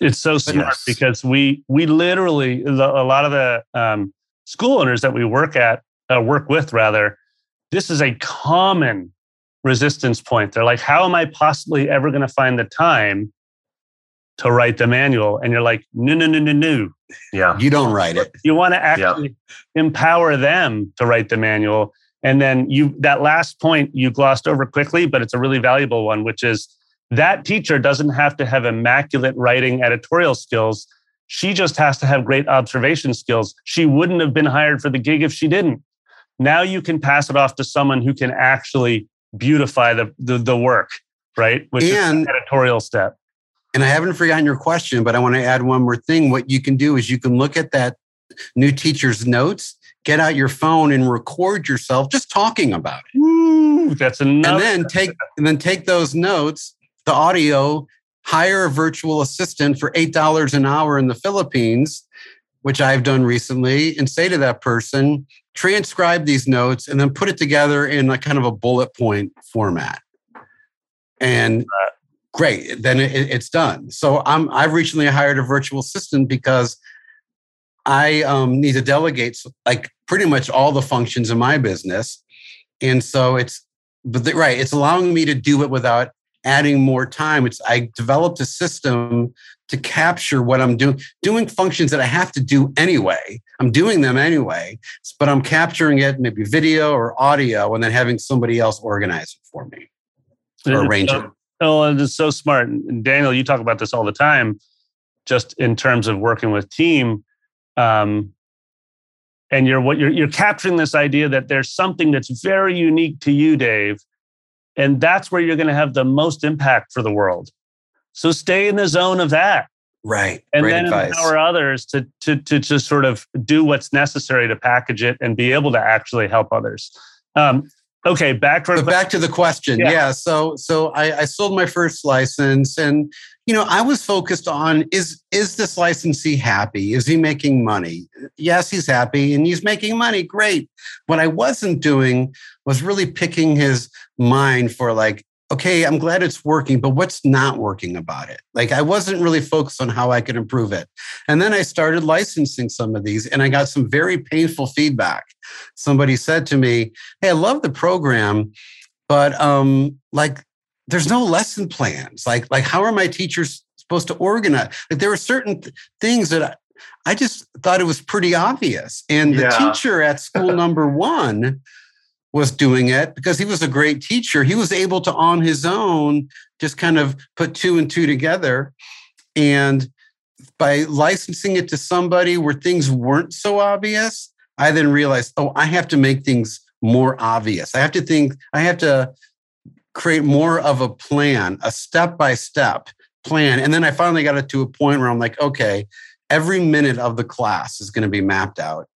it's so smart yes. because we we literally a lot of the um, school owners that we work at uh, work with rather, this is a common resistance point. They're like, how am I possibly ever going to find the time to write the manual? And you're like, no, no, no, no, no. Yeah. You don't write it. You want to actually yeah. empower them to write the manual. And then you that last point you glossed over quickly, but it's a really valuable one, which is that teacher doesn't have to have immaculate writing editorial skills. She just has to have great observation skills. She wouldn't have been hired for the gig if she didn't. Now you can pass it off to someone who can actually beautify the the, the work, right? Which and, is the editorial step. And I haven't forgotten your question, but I want to add one more thing. What you can do is you can look at that new teacher's notes get out your phone and record yourself just talking about it. Ooh, that's enough. And then take and then take those notes, the audio, hire a virtual assistant for eight dollars an hour in the Philippines, which I've done recently, and say to that person, transcribe these notes and then put it together in a kind of a bullet point format. And great, then it, it's done. So I'm I've recently hired a virtual assistant because I um, need to delegate like pretty much all the functions in my business. And so it's, but the, right, it's allowing me to do it without adding more time. It's, I developed a system to capture what I'm doing, doing functions that I have to do anyway. I'm doing them anyway, but I'm capturing it, maybe video or audio, and then having somebody else organize it for me or arrange it. Oh, and it's so smart. And Daniel, you talk about this all the time, just in terms of working with team um, and you're what you're, you're capturing this idea that there's something that's very unique to you dave and that's where you're going to have the most impact for the world. So stay in the zone of that. Right and Great then advice. empower others to to to just sort of do what's necessary to package it and be able to actually help others. Um, okay back to back to the question yeah, yeah so so I, I sold my first license and you know, I was focused on is is this licensee happy? Is he making money? Yes, he's happy and he's making money. Great. What I wasn't doing was really picking his mind for like, okay, I'm glad it's working, but what's not working about it? Like I wasn't really focused on how I could improve it. And then I started licensing some of these and I got some very painful feedback. Somebody said to me, Hey, I love the program, but um, like there's no lesson plans. Like, like how are my teachers supposed to organize? Like there were certain th- things that I, I, just thought it was pretty obvious. And the yeah. teacher at school number one was doing it because he was a great teacher. He was able to, on his own, just kind of put two and two together. And by licensing it to somebody where things weren't so obvious, I then realized, oh, I have to make things more obvious. I have to think, I have to create more of a plan, a step by step plan. And then I finally got it to a point where I'm like, okay, every minute of the class is going to be mapped out.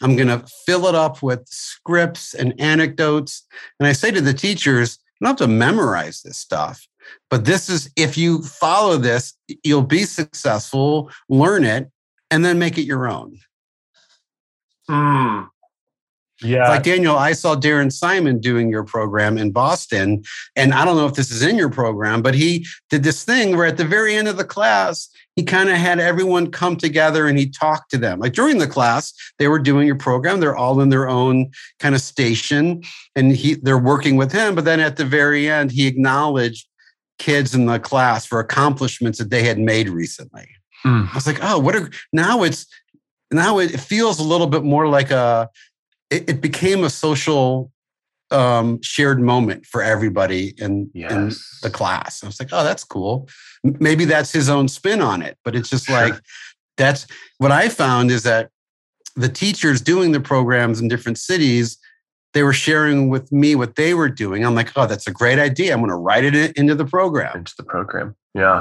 I'm going to fill it up with scripts and anecdotes. And I say to the teachers, you don't have to memorize this stuff, but this is, if you follow this, you'll be successful, learn it, and then make it your own. Hmm. Yeah. Like Daniel, I saw Darren Simon doing your program in Boston. And I don't know if this is in your program, but he did this thing where at the very end of the class, he kind of had everyone come together and he talked to them. Like during the class, they were doing a program. They're all in their own kind of station and he they're working with him. But then at the very end, he acknowledged kids in the class for accomplishments that they had made recently. Mm. I was like, oh, what are now it's now it feels a little bit more like a it, it became a social um, shared moment for everybody in, yes. in the class. I was like, oh, that's cool. Maybe that's his own spin on it, but it's just sure. like that's what I found is that the teachers doing the programs in different cities, they were sharing with me what they were doing. I'm like, oh, that's a great idea. I'm going to write it into the program. Into the program. Yeah.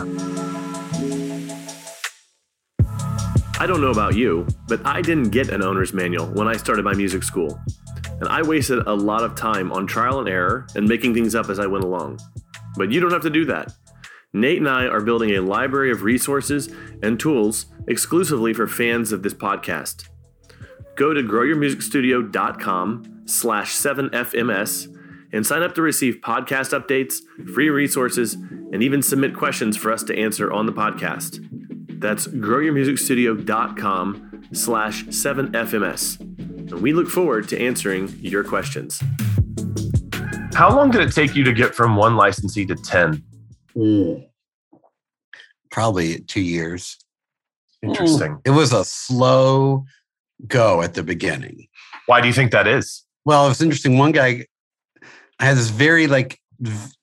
I don't know about you, but I didn't get an owner's manual when I started my music school. And I wasted a lot of time on trial and error and making things up as I went along. But you don't have to do that. Nate and I are building a library of resources and tools exclusively for fans of this podcast. Go to growyourmusicstudio.com slash 7fms and sign up to receive podcast updates, free resources, and even submit questions for us to answer on the podcast. That's growyourmusicstudio.com slash 7FMS. And we look forward to answering your questions. How long did it take you to get from one licensee to 10? Mm. Probably two years. Interesting. It was a slow go at the beginning. Why do you think that is? Well, it was interesting. One guy, I had this very like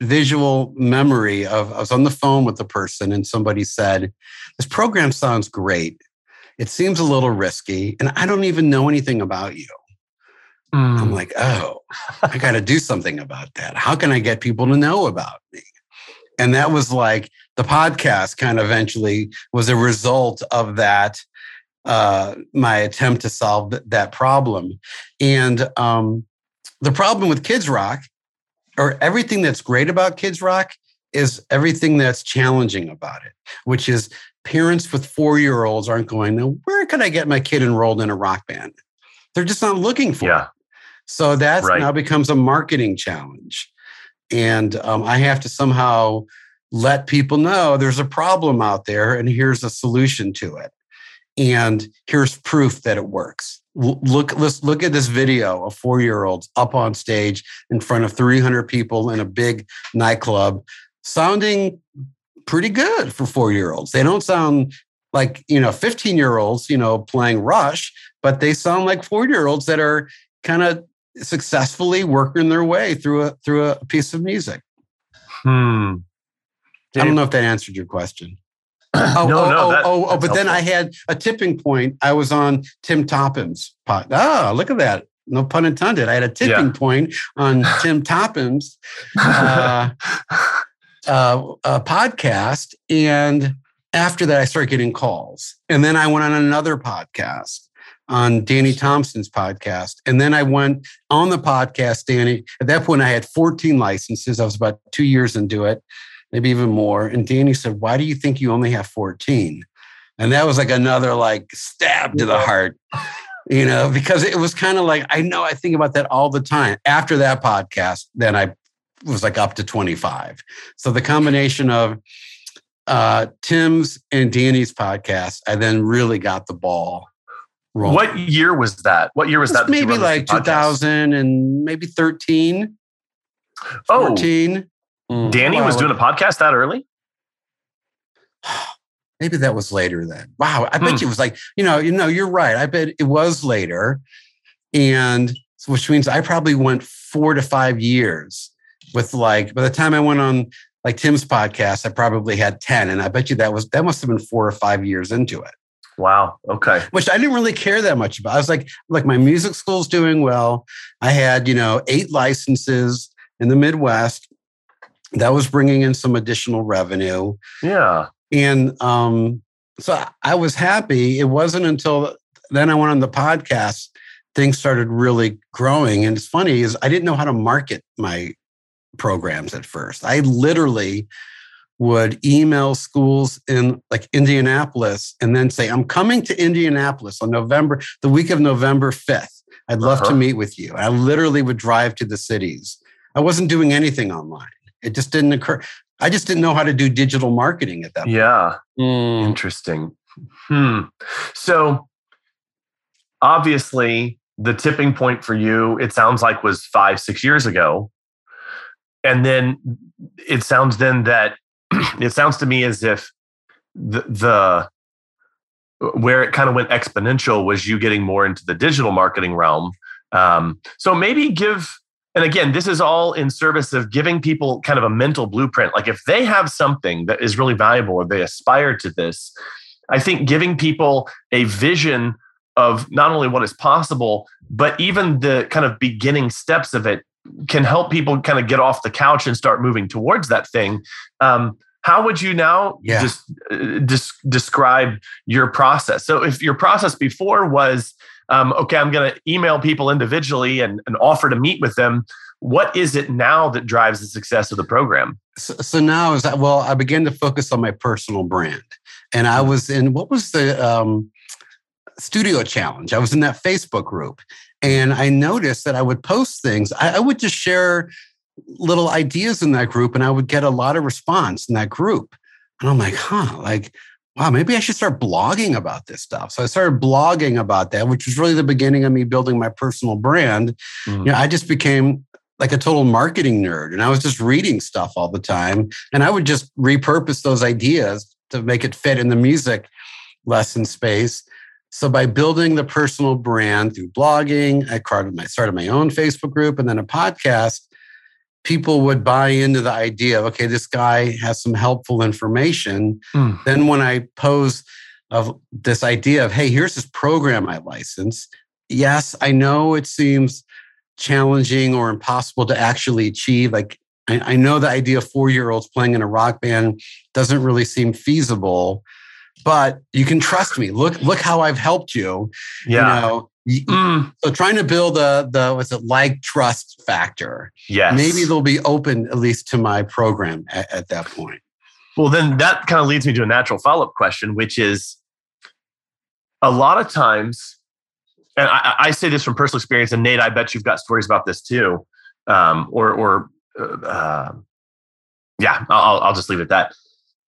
visual memory of I was on the phone with the person and somebody said, This program sounds great. It seems a little risky, and I don't even know anything about you. Mm. I'm like, oh, I got to do something about that. How can I get people to know about me? And that was like the podcast kind of eventually was a result of that uh, my attempt to solve th- that problem. And um, the problem with Kids Rock, or everything that's great about Kids Rock, is everything that's challenging about it, which is parents with four year olds aren't going, now, where can I get my kid enrolled in a rock band? They're just not looking for Yeah. it. So that Right. now becomes a marketing challenge. And um, I have to somehow let people know there's a problem out there and here's a solution to it. And here's proof that it works. Look, let's look at this video of four year olds up on stage in front of 300 people in a big nightclub, sounding pretty good for four year olds. They don't sound like, you know, 15 year olds, you know, playing Rush, but they sound like four year olds that are kind of successfully working their way through a through a piece of music. Hmm. I don't know if that answered your question. Oh, no, oh, no. oh, that- oh, oh, but then I had a tipping point. I was on Tim Topham's pod. Ah, look at that. No pun intended. I had a tipping Yeah. point on [laughs] Tim Topham's uh, uh, uh, podcast. And after that, I started getting calls. And then I went on another podcast on Danny Thompson's podcast. And then I went on the podcast, Danny. At that point, I had 14 licenses. I was about two years into it, maybe even more. And Danny said, Why do you think you only have 14? And that was like another like stab to the heart, you know, because it was kind of like, I know I think about that all the time. After that podcast, then I was like up to 25. So the combination of uh, Tim's and Danny's podcast, I then really got the ball rolling. What year was that? What year was that? maybe like podcast? 2000 and maybe 13, Oh, 14. Mm, Danny wow. was doing a podcast that early. [sighs] Maybe that was later then. Wow. I bet Hmm. you it was like, you know, you know, you're right. I bet it was later. And which means I probably went four to five years with like, by the time I went on like Tim's podcast, I probably had 10. And I bet you that was, that must have been four or five years into it, Wow. Okay. which I didn't really care that much about. I was like, like my music school's doing well. I had, you know, eight licenses in the Midwest. That was bringing in some additional revenue. Yeah. And um, so I- was happy. It wasn't until then I went on the podcast, things started really growing. And it's funny is I didn't know how to market my programs at first. I literally would email schools in like Indianapolis and then say, I'm coming to Indianapolis on November, the week of November 5th. I'd love Uh-huh. to meet with you. I literally would drive to the cities. I wasn't doing anything online. It just didn't occur. I just didn't know how to do digital marketing at that point. Yeah. Mm. Interesting. Hmm. So obviously, the tipping point for you, it sounds like, was five, six years ago. And then it sounds then that [clears throat] it sounds to me as if the, the where it kind of went exponential was you getting more into the digital marketing realm. Um, so maybe give, and again, this is all in service of giving people kind of a mental blueprint. Like if they have something that is really valuable or they aspire to this, I think giving people a vision of not only what is possible, but even the kind of beginning steps of it can help people kind of get off the couch and start moving towards that thing. Um, how would you now Yeah. just uh, des- describe your process? So, if your process before was, um, okay, I'm going to email people individually and, and offer to meet with them, what is it now that drives the success of the program? So, so now is that well, I began to focus on my personal brand, and I was in what was the um, studio challenge? I was in that Facebook group, and I noticed that I would post things. I, I would just share little ideas in that group, and I would get a lot of response in that group. And I'm like, huh, like. Wow, maybe I should start blogging about this stuff. So I started blogging about that, which was really the beginning of me building my personal brand. Mm. You know, I just became like a total marketing nerd and I was just reading stuff all the time. And I would just repurpose those ideas to make it fit in the music lesson space. So by building the personal brand through blogging, I started my, started my own Facebook group and then a podcast. People would buy into the idea of, okay, this guy has some helpful information. Mm. Then when I pose of this idea of, hey, here's this program I license. Yes, I know it seems challenging or impossible to actually achieve. Like I, I know the idea of four year olds playing in a rock band doesn't really seem feasible, but you can trust me. Look, look how I've helped you. Yeah. You know, mm. so trying to build a the what's it like trust factor. Yes. Maybe they'll be open at least to my program at, at that point. Well, then that kind of leads me to a natural follow up question, which is a lot of times, and I, I, say this from personal experience, and Nate, I bet you've got stories about this too, um, or or uh, yeah, I'll, I'll just leave it at that.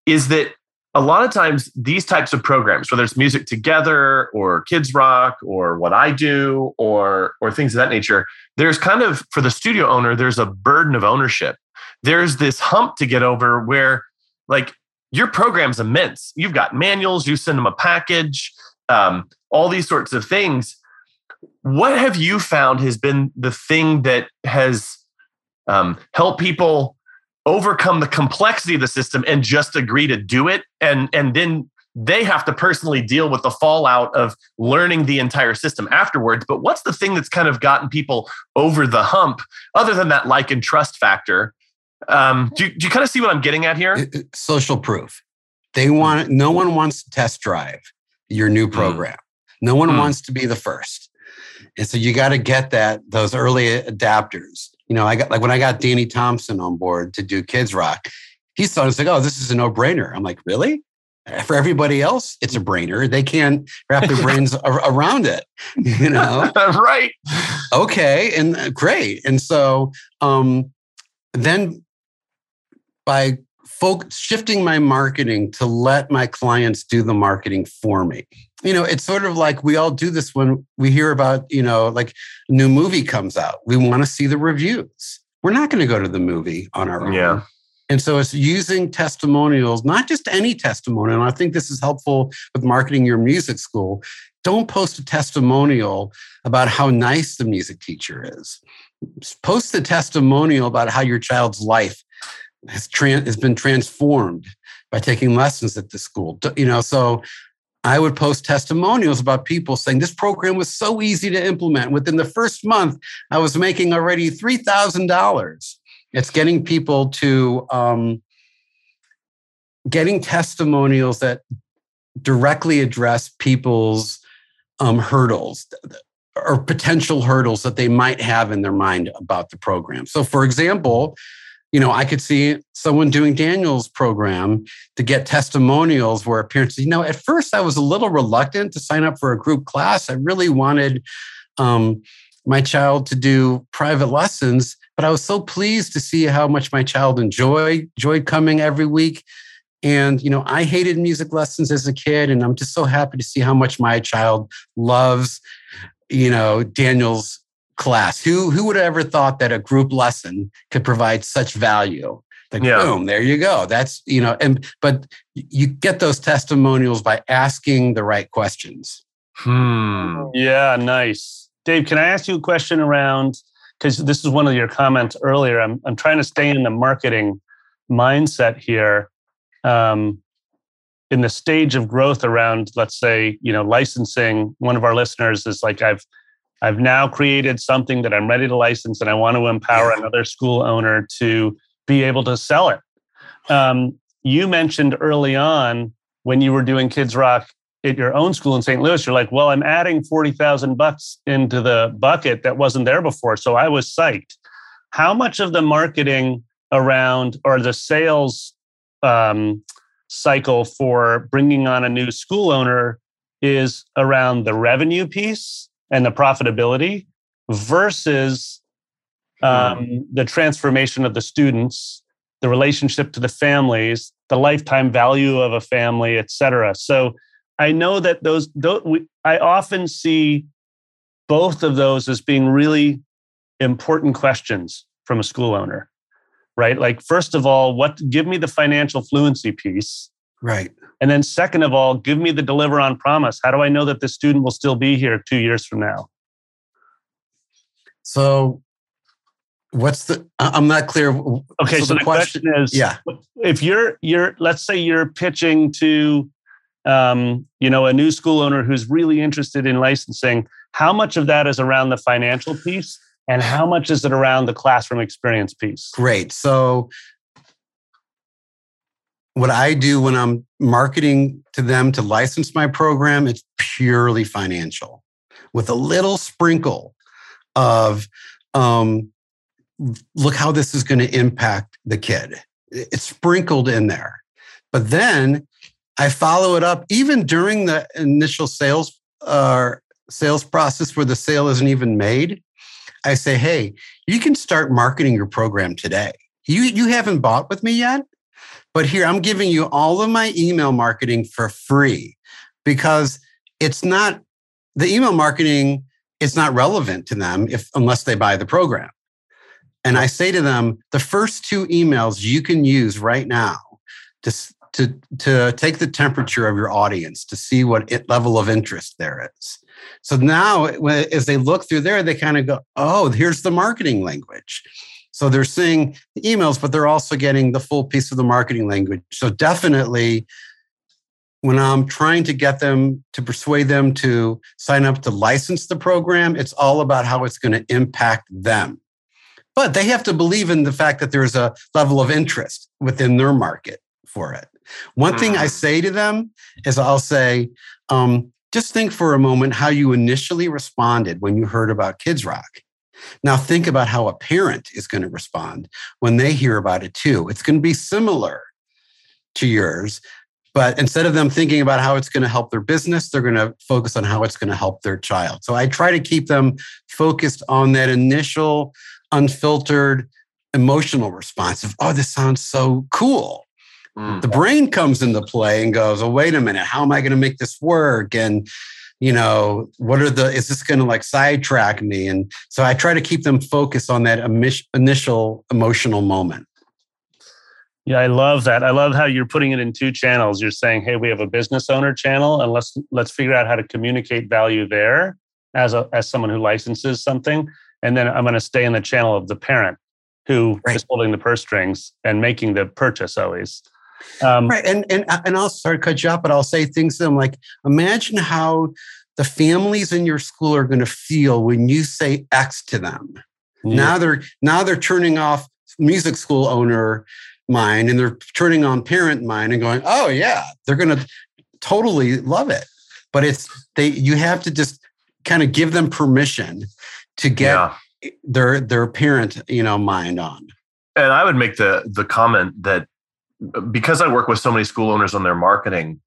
Is that a lot of times these types of programs, whether it's music together or kids rock or what I do or or things of that nature, there's kind of for the studio owner, there's a burden of ownership. There's this hump to get over where like your program's immense. You've got manuals, you send them a package, um, all these sorts of things. What have you found has been the thing that has um, helped people overcome the complexity of the system and just agree to do it. And and then they have to personally deal with the fallout of learning the entire system afterwards. But what's the thing that's kind of gotten people over the hump other than that like and trust factor? Um, do, do you kind of see what i'm getting at here? Social proof. They want no one wants to test drive your new hmm. program. Mm. no one mm. wants to be the first. And so you got to get that those early adapters you know, I got like when I got Danny Thompson on board to do Kids Rock, he thought it's like, oh, this is a no-brainer. I'm like, really? For everybody else, it's a brainer. They can't wrap their brains [laughs] around it, [laughs] you know? [laughs] right. Okay, and uh, great. And so um, then by folk shifting my marketing to let my clients do the marketing for me you know, it's sort of like we all do this when we hear about, you know, like new movie comes out. We want to see the reviews. We're not going to go to the movie on our own. Yeah. And so it's using testimonials, not just any testimonial. And I think this is helpful with marketing your music school. Don't post a testimonial about how nice the music teacher is. Post the testimonial about how your child's life has, has been transformed by taking lessons at the school. You know, so I would post testimonials about people saying this program was so easy to implement. Within the first month, I was making already $3,000. It's getting people to um, getting testimonials that directly address people's um, hurdles or potential hurdles that they might have in their mind about the program. So, for example, you know, I could see someone doing Daniel's program to get testimonials where parents, you know, at first I was a little reluctant to sign up for a group class. I really wanted um, my child to do private lessons, but I was so pleased to see how much my child enjoyed enjoyed coming every week. And you know, I hated music lessons as a kid, and I'm just so happy to see how much my child loves, you know, Daniel's class. Who who would have ever thought that a group lesson could provide such value? Like yeah. boom, there you go. That's you know, and but you get those testimonials by asking the right questions. Hmm. Yeah, nice. Dave, can I ask you a question around because this is one of your comments earlier. I'm I'm trying to stay in the marketing mindset here. Um, in the stage of growth around, let's say, you know, licensing, one of our listeners is like, I've I've now created something that I'm ready to license and I want to empower another school owner to be able to sell it. Um, you mentioned early on when you were doing Kids Rock at your own school in St. Louis, you're like, well, I'm adding 40,000 bucks into the bucket that wasn't there before. So I was psyched. How much of the marketing around or the sales um, cycle for bringing on a new school owner is around the revenue piece and the profitability versus um, the transformation of the students, the relationship to the families, the lifetime value of a family, et cetera. So I know that those, those we, I often see both of those as being really important questions from a school owner, right? Like, first of all, what give me the financial fluency piece. Right. And then, second of all, give me the deliver on promise. How do I know that the student will still be here two years from now? So, what's the? I'm not clear. Okay, so, so the, the question, question, is, yeah, if you're you're let's say you're pitching to, um, you know, a new school owner who's really interested in licensing, how much of that is around the financial piece, and how much is it around the classroom experience piece? Great. So what I do when I'm marketing to them to license my program, it's purely financial with a little sprinkle of um, look how this is going to impact the kid. It's sprinkled in there. But then I follow it up even during the initial sales uh, sales process where the sale isn't even made. I say, hey, you can start marketing your program today. You, you haven't bought with me yet, but here I'm giving you all of my email marketing for free because it's not the email marketing is not relevant to them if unless they buy the program. And I say to them, the first two emails you can use right now to, to, to take the temperature of your audience to see what it, level of interest there is. So now, as they look through there, they kind of go, oh, here's the marketing language. So they're seeing the emails, but they're also getting the full piece of the marketing language. So definitely, when I'm trying to get them to persuade them to sign up to license the program, it's all about how it's going to impact them. But they have to believe in the fact that there's a level of interest within their market for it. One thing I mm. say to them is I'll say, um, just think for a moment how you initially responded when you heard about Kids Rock. Now, think about how a parent is going to respond when they hear about it too. It's going to be similar to yours, but instead of them thinking about how it's going to help their business, they're going to focus on how it's going to help their child. So I try to keep them focused on that initial, unfiltered, emotional response of, oh, this sounds so cool. Mm. The brain comes into play and goes, oh, wait a minute, how am I going to make this work? And, you know, what are the, is this going to like sidetrack me? And so I try to keep them focused on that initial emotional moment. Yeah, I love that. I love how you're putting it in two channels. You're saying, "Hey, we have a business owner channel, and let's let's figure out how to communicate value there as a as someone who licenses something." And then I'm going to stay in the channel of the parent who right. is holding the purse strings and making the purchase always. Um, right, and and uh, and I'll start cut you off, but I'll say things to them like, imagine how the families in your school are going to feel when you say X to them. Yeah. Now they're now they're turning off music school owner mind and they're turning on parent mind and going, oh yeah, they're going to totally love it. But it's they you have to just kind of give them permission to get yeah. their their parent you know mind on. And I would make the the comment that because I work with so many school owners on their marketing,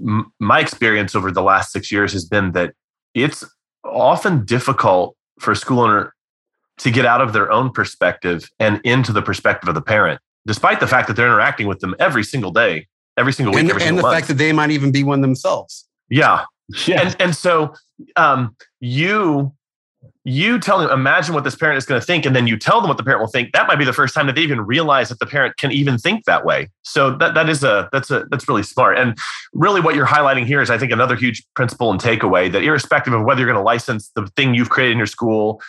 m- my experience over the last six years has been that it's often difficult for a school owner to get out of their own perspective and into the perspective of the parent, despite the fact that they're interacting with them every single day, every single week, and, every and the month. fact that they might even be one themselves. Yeah, yeah. And, and so um, you you tell them, imagine what this parent is going to think, and then you tell them what the parent will think. That might be the first time that they even realize that the parent can even think that way. So that that is a that's a that's really smart. And really, what you're highlighting here is, I think, another huge principle and takeaway that irrespective of whether you're going to license the thing you've created in your school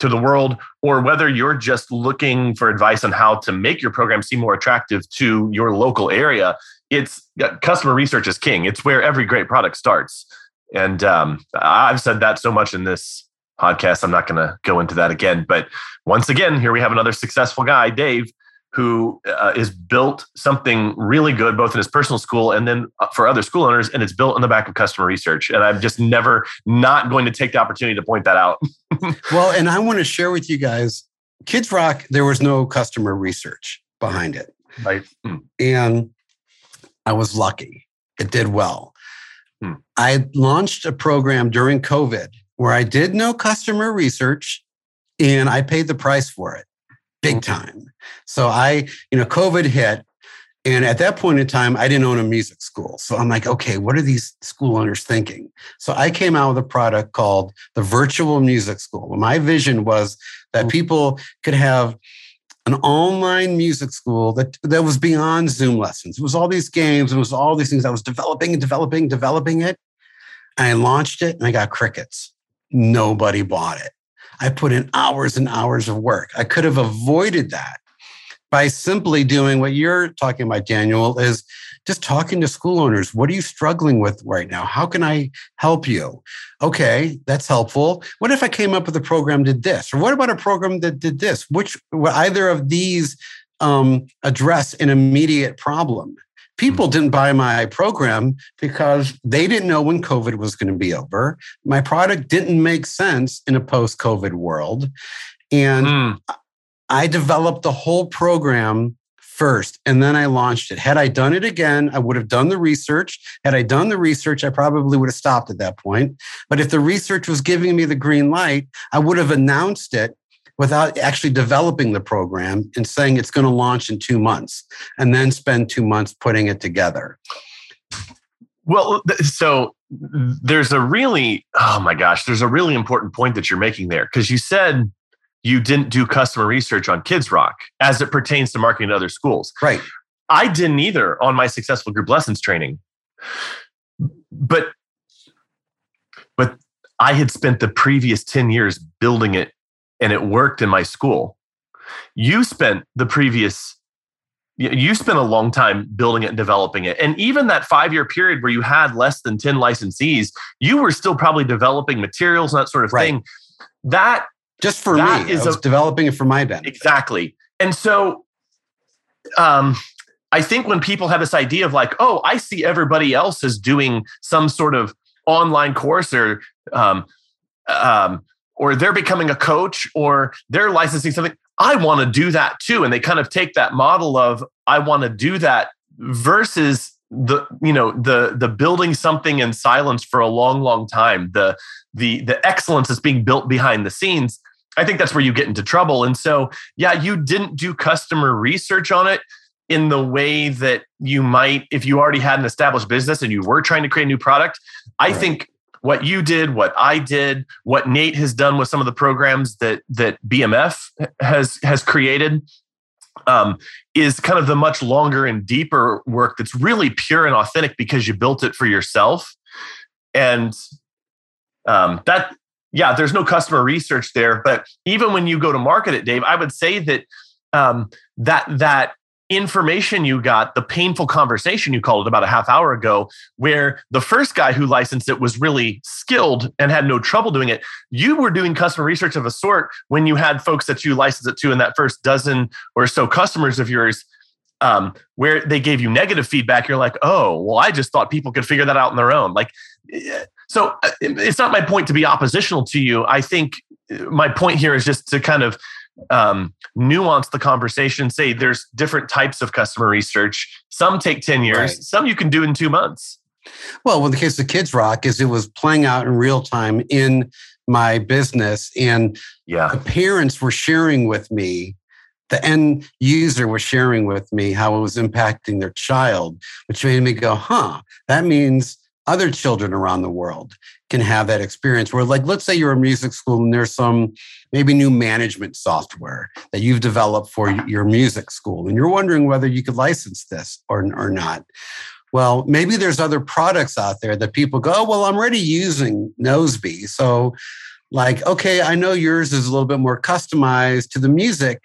to the world, or whether you're just looking for advice on how to make your program seem more attractive to your local area, it's customer research is king. It's where every great product starts. And um, I've said that so much in this podcast. I'm not going to go into that again. But once again, here we have another successful guy, Dave, who uh, is built something really good, both in his personal school and then uh, for other school owners. And it's built on the back of customer research. And I'm just never not going to take the opportunity to point that out. [laughs] well, and I want to share with you guys Kids Rock, there was no customer research behind it. Right. Hmm. And I was lucky. It did well. Hmm. I launched a program during COVID where I did no customer research and I paid the price for it big mm. time. So I, you know, COVID hit. And at that point in time, I didn't own a music school. So I'm like, okay, what are these school owners thinking? So I came out with a product called the Virtual Music School. My vision was that mm. people could have an online music school that, that was beyond Zoom lessons. It was all these games, it was all these things. I was developing and developing, developing it. And I launched it and I got crickets nobody bought it. I put in hours and hours of work. I could have avoided that by simply doing what you're talking about, Daniel, is just talking to school owners. What are you struggling with right now? How can I help you? Okay, that's helpful. What if I came up with a program did this? Or what about a program that did this? Which either of these um, address an immediate problem. People didn't buy my program because they didn't know when COVID was going to be over. My product didn't make sense in a post COVID world. And Mm, I developed the whole program first and then I launched it. Had I done it again, I would have done the research. Had I done the research, I probably would have stopped at that point. But if the research was giving me the green light, I would have announced it without actually developing the program and saying it's going to launch in two months and then spend two months putting it together. Well, so there's a really, oh my gosh, there's a really important point that you're making there because you said you didn't do customer research on Kids Rock as it pertains to marketing to other schools. Right. I didn't either on my successful group lessons training. But but I had spent the previous 10 years building it and it worked in my school. You spent the previous you- spent a long time building it and developing it. And even that 5-year period where you had less than 10 licensees, you were still probably developing materials and that sort of Right. thing. That Just for That me, is a- developing it for my benefit. Exactly. And so um I think when people have this idea of like, oh, I see everybody else is doing some sort of online course or um, um, or they're becoming a coach or they're licensing something. I want to do that too. And they kind of take that model of I want to do that versus the you know the the building something in silence for a long long time the the the excellence that's being built behind the scenes I think that's where you get into trouble. And so, yeah, you didn't do customer research on it in the way what you did, what I did, what Nate has done with some of the programs that that BMF has has created um, is kind of the much longer and deeper work that's really pure and authentic because you built it for yourself. And um, that yeah, there's no customer research there. But even when you go to market it, Dave, I would say that um, that that information you got, the painful conversation you called it about a half hour ago, where the first guy who licensed it was really skilled and had no trouble doing it. You were doing customer research of a sort when you had folks that you licensed it to in that first dozen or so customers of yours. Um, where they gave you negative feedback, you're like, oh, well, I just thought people could figure that out on their own. Like, eh, so uh, it's not my point to be oppositional to you. I think uh, my point here is just to kind of um, nuance the conversation. Say there's different types of customer research. Some take 10 years, Right. some you can do in two months. Well, in the case of Kids Rock, is it was playing out in real time in my business, and Yeah. the parents were sharing with me, the end user was sharing with me how it was impacting their child, which made me go, huh, that means other children around the world can have that experience. Where, like, let's say you're a music school and there's some maybe new management software that you've developed for your music school, and you're wondering whether you could license this or, or not. Well, maybe there's other products out there that people go, oh, well, I'm already using Noseby. So, like, okay, I know yours is a little bit more customized to the music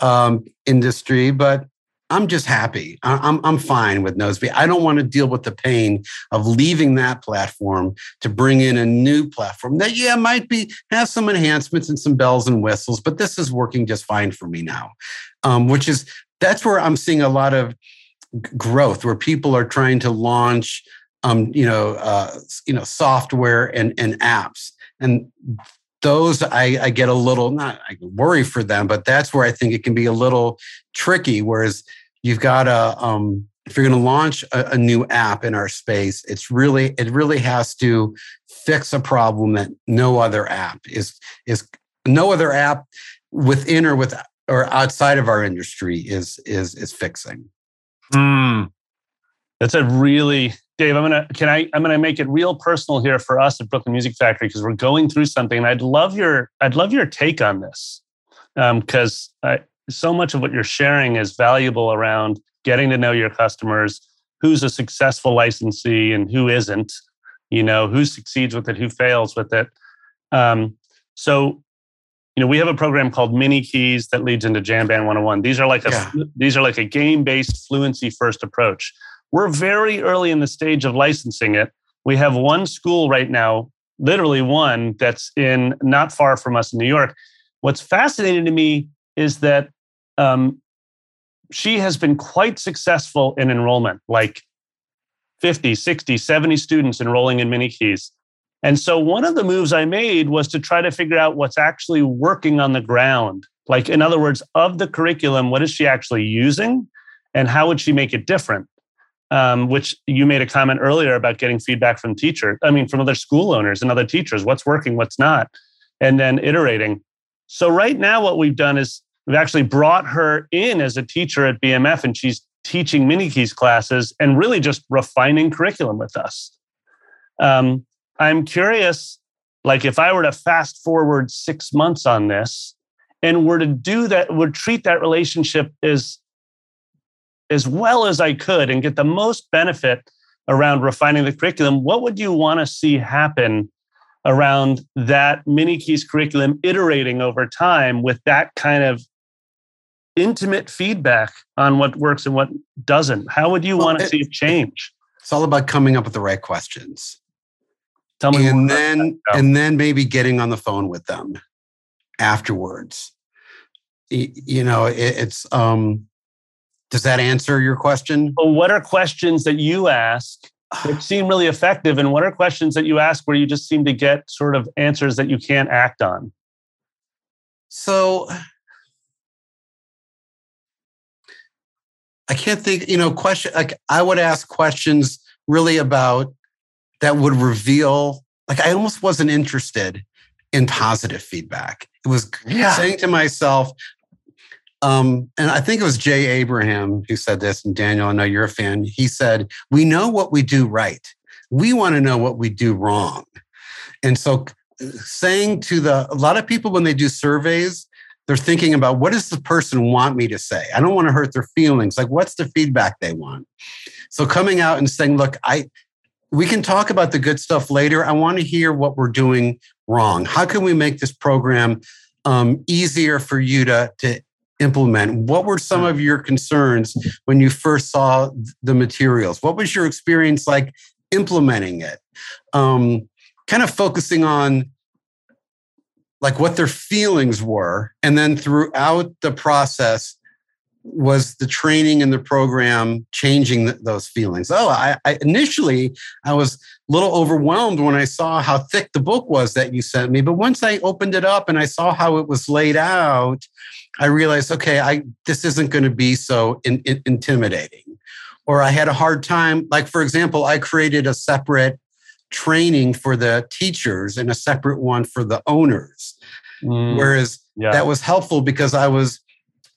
um, industry, but I'm just happy. I'm, I'm fine with Noseby. I don't want to deal with the pain of leaving that platform to bring in a new platform that, yeah, might be have some enhancements and some bells and whistles, but this is working just fine for me now. Um, which is that's where I'm seeing a lot of growth, where people are trying to launch, um, you know, uh, you know, software and and apps, and those I, I get a little not I worry for them, but that's where I think it can be a little tricky. Whereas you've got a um, if you're going to launch a, a new app in our space, it's really it really has to fix a problem that no other app is is no other app within or with or outside of our industry is is is fixing. Mm, That's a really Dave. I'm gonna can I I'm gonna make it real personal here for us at Brooklyn Music Factory because we're going through something, and I'd love your I'd love your take on this because I so much of what you're sharing is valuable around getting to know your customers, who's a successful licensee and who isn't, you know, who succeeds with it, who fails with it. Um, so, you know, we have a program called Mini Keys that leads into Jamband 101. These are like a Yeah. these are like a game-based fluency first approach. We're very early in the stage of licensing it. We have one school right now, literally one that's in not far from us in New York. What's fascinating to me is that um, she has been quite successful in enrollment, like 50, 60, 70 students enrolling in mini keys. And so one of the moves I made was to try to figure out what's actually working on the ground. Like, in other words, of the curriculum, what is she actually using and how would she make it different? Um, which you made a comment earlier about getting feedback from teachers, I mean, from other school owners and other teachers, what's working, what's not, and then iterating. So, right now, what we've done is we've actually brought her in as a teacher at BMF, and she's teaching MiniKeys classes and really just refining curriculum with us. Um, I'm curious, like if I were to fast forward six months on this and were to do that, would treat that relationship as as well as I could and get the most benefit around refining the curriculum, what would you want to see happen around that MiniKeys curriculum iterating over time with that kind of intimate feedback on what works and what doesn't? How would you well, want to it, see it change? It's all about coming up with the right questions. Tell me and then and then maybe getting on the phone with them afterwards. You know, it, it's um does that answer your question? Well, what are questions that you ask that [sighs] seem really effective and what are questions that you ask where you just seem to get sort of answers that you can't act on? So I can't think, you know, question like I would ask questions really about that would reveal, like, I almost wasn't interested in positive feedback. It was yeah. saying to myself, um, and I think it was Jay Abraham who said this, and Daniel, I know you're a fan. He said, We know what we do right. We want to know what we do wrong. And so, saying to the, a lot of people when they do surveys, they're thinking about what does the person want me to say? I don't want to hurt their feelings. Like, what's the feedback they want? So, coming out and saying, Look, I, we can talk about the good stuff later. I want to hear what we're doing wrong. How can we make this program um, easier for you to, to implement? What were some of your concerns when you first saw the materials? What was your experience like implementing it? Um, kind of focusing on like what their feelings were. And then throughout the process, was the training and the program changing th- those feelings? Oh, I, I, initially I was a little overwhelmed when I saw how thick the book was that you sent me, but once I opened it up and I saw how it was laid out, I realized, okay, I this isn't going to be so in, in, intimidating. Or I had a hard time, like for example, I created a separate training for the teachers and a separate one for the owners. Mm, Whereas yeah. that was helpful because I was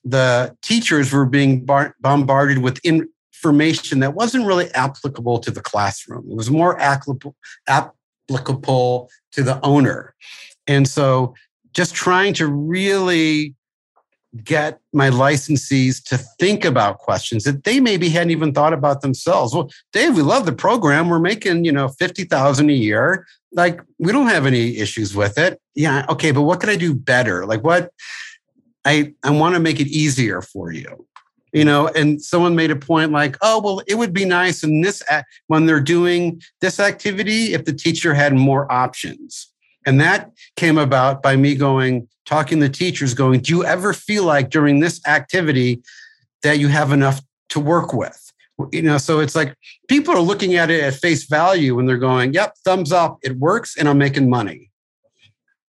the teachers were being bar- bombarded with information that wasn't really applicable to the classroom. It was more applicable, applicable to the owner. And so just trying to really get my licensees to think about questions that they maybe hadn't even thought about themselves. Well, Dave, we love the program. We're making, you know, 50,000 a year. Like we don't have any issues with it. Yeah, okay, but what could I do better? Like what I, I want to make it easier for you. You know, and someone made a point like, oh, well, it would be nice in this when they're doing this activity if the teacher had more options. And that came about by me going, talking to teachers, going, do you ever feel like during this activity that you have enough to work with? You know, so it's like people are looking at it at face value when they're going, yep, thumbs up, it works, and I'm making money.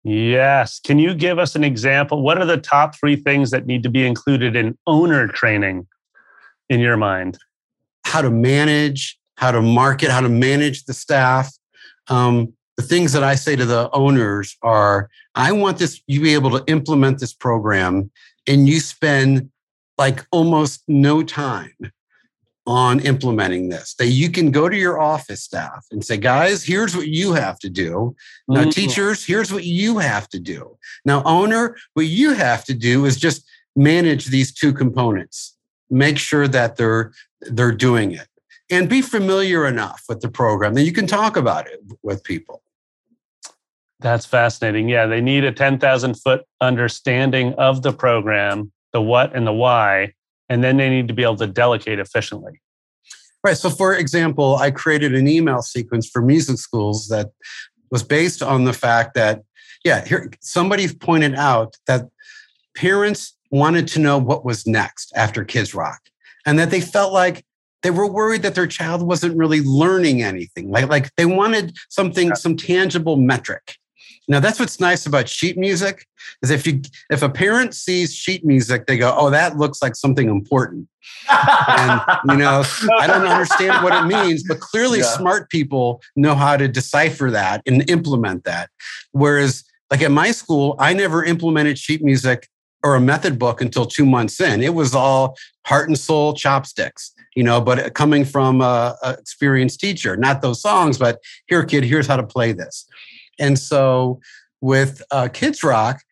Yes. Can you give us an example? What are the top three things that need to be included in owner training in your mind? How to manage, how to market, how to manage the staff. Um, the things that I say to the owners are I want this, you be able to implement this program and you spend like almost no time on implementing this. That you can go to your office staff and say guys here's what you have to do. Now mm-hmm. teachers here's what you have to do. Now owner what you have to do is just manage these two components. Make sure that they're they're doing it. And be familiar enough with the program that you can talk about it with people that's fascinating yeah they need a 10,000 foot understanding of the program the what and the why and then they need to be able to delegate efficiently. Right. So, for example, I created an email sequence for music schools that was based on the fact that, yeah, here somebody pointed out that parents wanted to know what was next after Kids Rock and that they felt like they were worried that their child wasn't really learning anything. Like, like they wanted something, some tangible metric. Now that's what's nice about sheet music is if you if a parent sees sheet music, they go, "Oh, that looks like something important." and you know, [laughs] I don't understand what it means, but clearly yeah. smart people know how to decipher that and implement that. Whereas, like at my school, I never implemented sheet music or a method book until two months in. It was all heart and soul chopsticks you know, but coming from a, a experienced teacher, not those songs, but here, kid, here's how to play this. And so with uh, Kids Rock,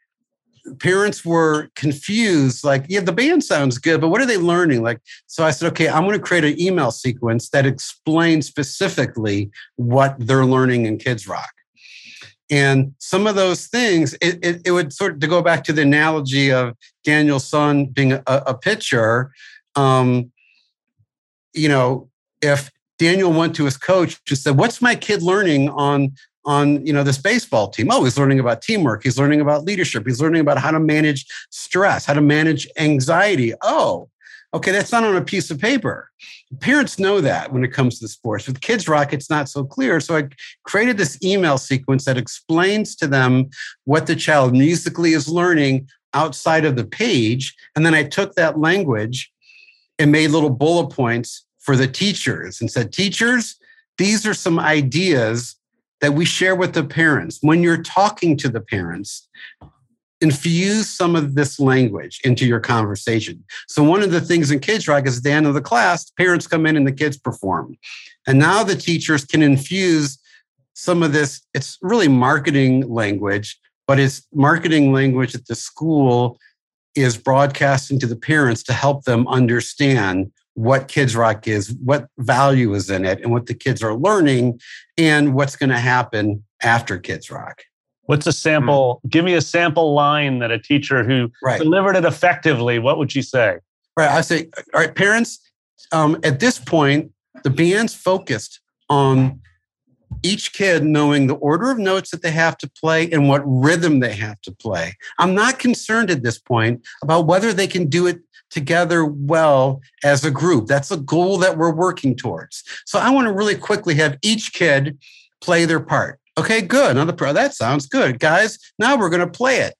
parents were confused like yeah the band sounds good but what are they learning? Like so i said okay i'm going to create an email sequence that explains specifically what they're learning in kids rock. And some of those things it, it, it would sort of to go back to the analogy of daniel's son being a, a pitcher um, you know, if Daniel went to his coach and said, "What's my kid learning on on you know this baseball team?" Oh, he's learning about teamwork. He's learning about leadership. He's learning about how to manage stress, how to manage anxiety. Oh, okay, that's not on a piece of paper. Parents know that when it comes to sports. With Kids Rock, it's not so clear. So I created this email sequence that explains to them what the child musically is learning outside of the page. And then I took that language and made little bullet points for the teachers and said, Teachers, these are some ideas that we share with the parents. When you're talking to the parents, infuse some of this language into your conversation. So, one of the things in Kids Rock is at the end of the class, parents come in and the kids perform. And now the teachers can infuse some of this, it's really marketing language, but it's marketing language that the school is broadcasting to the parents to help them understand what Kids Rock is, what value is in it, and what the kids are learning, and what's going to happen after Kids Rock. What's a sample? Mm-hmm. Give me a sample line that a teacher who right. delivered it effectively, what would you say? Right. I say, all right, parents, um, at this point, the band's focused on each kid knowing the order of notes that they have to play and what rhythm they have to play. I'm not concerned at this point about whether they can do it together well as a group. That's a goal that we're working towards. So I want to really quickly have each kid play their part. Okay, good. Another pro. That sounds good, guys. Now we're going to play it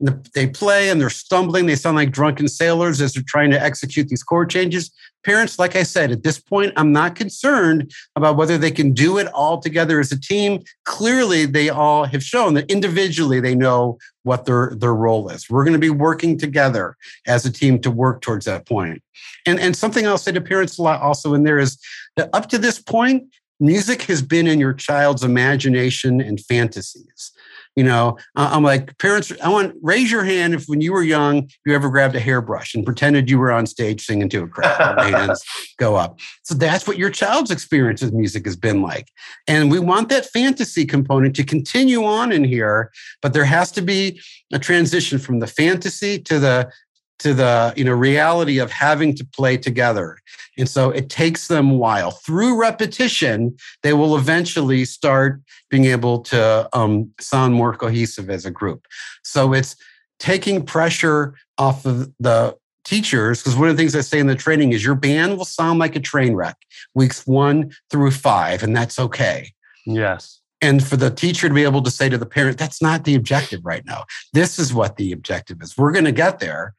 they play and they're stumbling. They sound like drunken sailors as they're trying to execute these chord changes. Parents, like I said, at this point, I'm not concerned about whether they can do it all together as a team. Clearly, they all have shown that individually they know what their, their role is. We're going to be working together as a team to work towards that point. And, and something I'll say to parents a lot also in there is that up to this point, music has been in your child's imagination and fantasies. You know, I'm like, parents, I want raise your hand if when you were young, you ever grabbed a hairbrush and pretended you were on stage singing to a crowd. [laughs] hands go up. So that's what your child's experience with music has been like. And we want that fantasy component to continue on in here, but there has to be a transition from the fantasy to the to the you know reality of having to play together. And so it takes them a while. Through repetition they will eventually start being able to um, sound more cohesive as a group. So it's taking pressure off of the teachers because one of the things i say in the training is your band will sound like a train wreck weeks one through five and that's okay. Yes. And for the teacher to be able to say to the parent that's not the objective right now. This is what the objective is. We're going to get there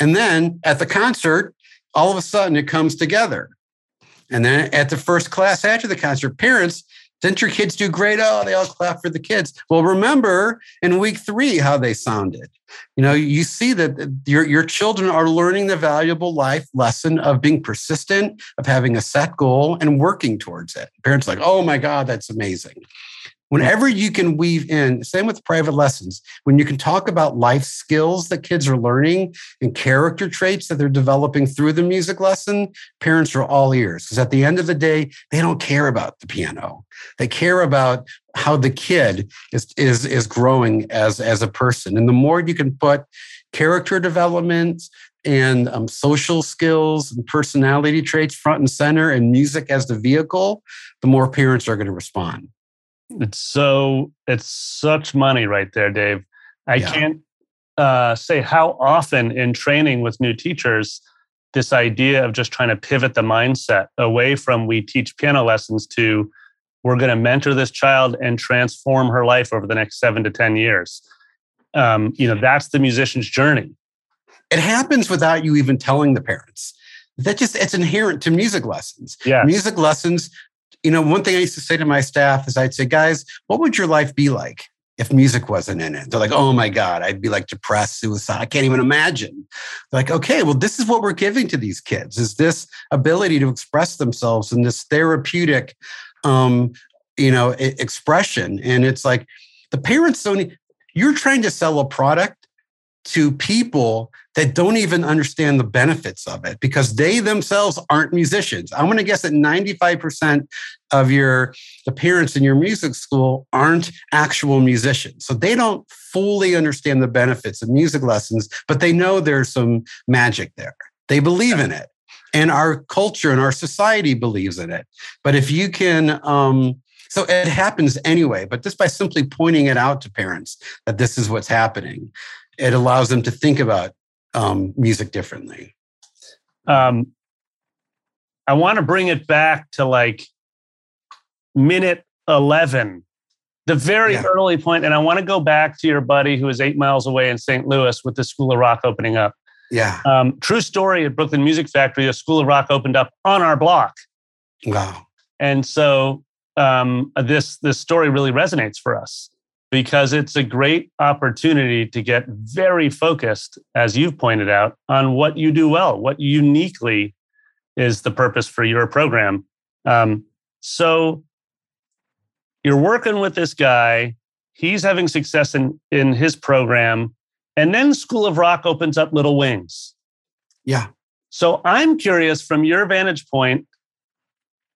and then at the concert, all of a sudden it comes together. And then at the first class after the concert, parents, didn't your kids do great? Oh, they all clap for the kids. Well, remember in week three how they sounded. You know, you see that your, your children are learning the valuable life lesson of being persistent, of having a set goal and working towards it. Parents like, oh my God, that's amazing. Whenever you can weave in, same with private lessons, when you can talk about life skills that kids are learning and character traits that they're developing through the music lesson, parents are all ears. Because at the end of the day, they don't care about the piano. They care about how the kid is, is, is growing as, as a person. And the more you can put character development, and um, social skills and personality traits front and center and music as the vehicle, the more parents are going to respond. It's so it's such money right there, Dave. I yeah. can't uh, say how often in training with new teachers this idea of just trying to pivot the mindset away from we teach piano lessons to we're going to mentor this child and transform her life over the next seven to ten years. Um, you know that's the musician's journey. It happens without you even telling the parents. That just it's inherent to music lessons. Yeah music lessons you know one thing i used to say to my staff is i'd say guys what would your life be like if music wasn't in it. They're like, oh my God, I'd be like depressed, suicide. I can't even imagine. They're like, okay, well, this is what we're giving to these kids is this ability to express themselves in this therapeutic, um, you know, expression. And it's like the parents don't, you're trying to sell a product to people that don't even understand the benefits of it because they themselves aren't musicians. I'm going to guess that 95% of your the parents in your music school aren't actual musicians. So they don't fully understand the benefits of music lessons, but they know there's some magic there. They believe in it. And our culture and our society believes in it. But if you can um, so it happens anyway, but just by simply pointing it out to parents that this is what's happening, it allows them to think about um, music differently. Um, I want to bring it back to like minute 11, the very yeah. early point, And I want to go back to your buddy who is eight miles away in St. Louis with the School of Rock opening up. Yeah. Um, true story at Brooklyn Music Factory, a School of Rock opened up on our block. Wow. And so um, this, this story really resonates for us because it's a great opportunity to get very focused, as you've pointed out, on what you do well, what uniquely is the purpose for your program. Um, so you're working with this guy, he's having success in, in his program, and then School of Rock opens up Little Wings. Yeah. So I'm curious from your vantage point.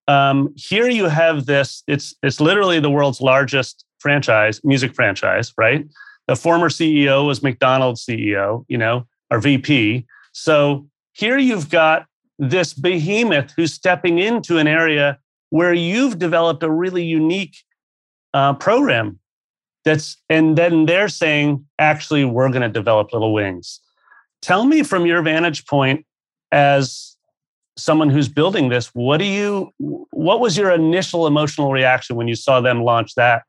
Um, here you have this, it's it's literally the world's largest franchise, music franchise, right? The former CEO was McDonald's CEO, you know, our VP. So here you've got this behemoth who's stepping into an area where you've developed a really unique uh, program. That's and then they're saying, actually, we're going to develop little wings. Tell me from your vantage point as someone who's building this, what do you what was your initial emotional reaction when you saw them launch that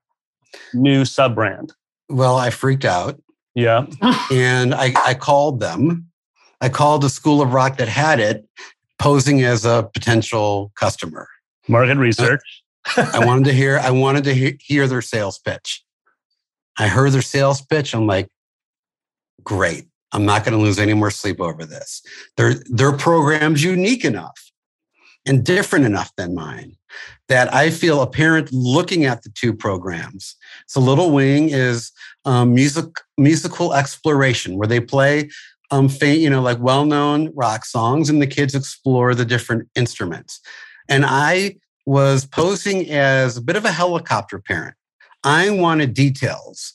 new sub brand? Well, I freaked out. Yeah. and I, I called them. I called the School of Rock that had it, posing as a potential customer. Market research. I wanted to hear. I wanted to he- hear their sales pitch. I heard their sales pitch. I'm like, great. I'm not going to lose any more sleep over this. Their their program's unique enough and different enough than mine that I feel a parent looking at the two programs. So Little Wing is um, music musical exploration where they play um, faint, you know, like well-known rock songs, and the kids explore the different instruments. And I was posing as a bit of a helicopter parent. I wanted details.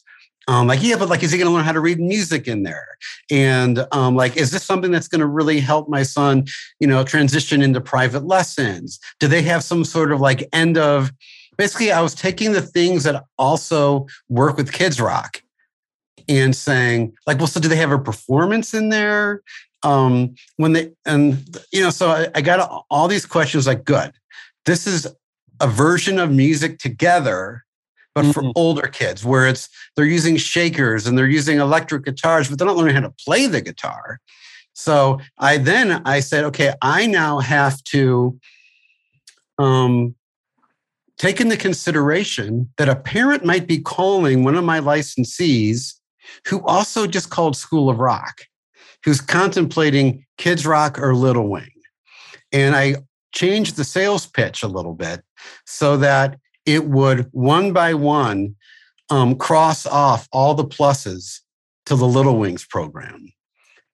Um, like, yeah, but like, is he going to learn how to read music in there? And um, like, is this something that's going to really help my son, you know, transition into private lessons? Do they have some sort of like end of? Basically, I was taking the things that also work with Kids Rock and saying, like, well, so do they have a performance in there? Um, when they and you know, so I, I got all these questions. Like, good, this is a version of music together but mm-hmm. for older kids where it's they're using shakers and they're using electric guitars but they're not learning how to play the guitar so i then i said okay i now have to um, take into consideration that a parent might be calling one of my licensees who also just called school of rock who's contemplating kids rock or little wing and i changed the sales pitch a little bit so that it would one by one um, cross off all the pluses to the Little Wings program.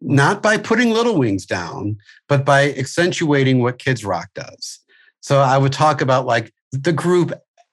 Not by putting Little Wings down, but by accentuating what Kids Rock does. So I would talk about like the group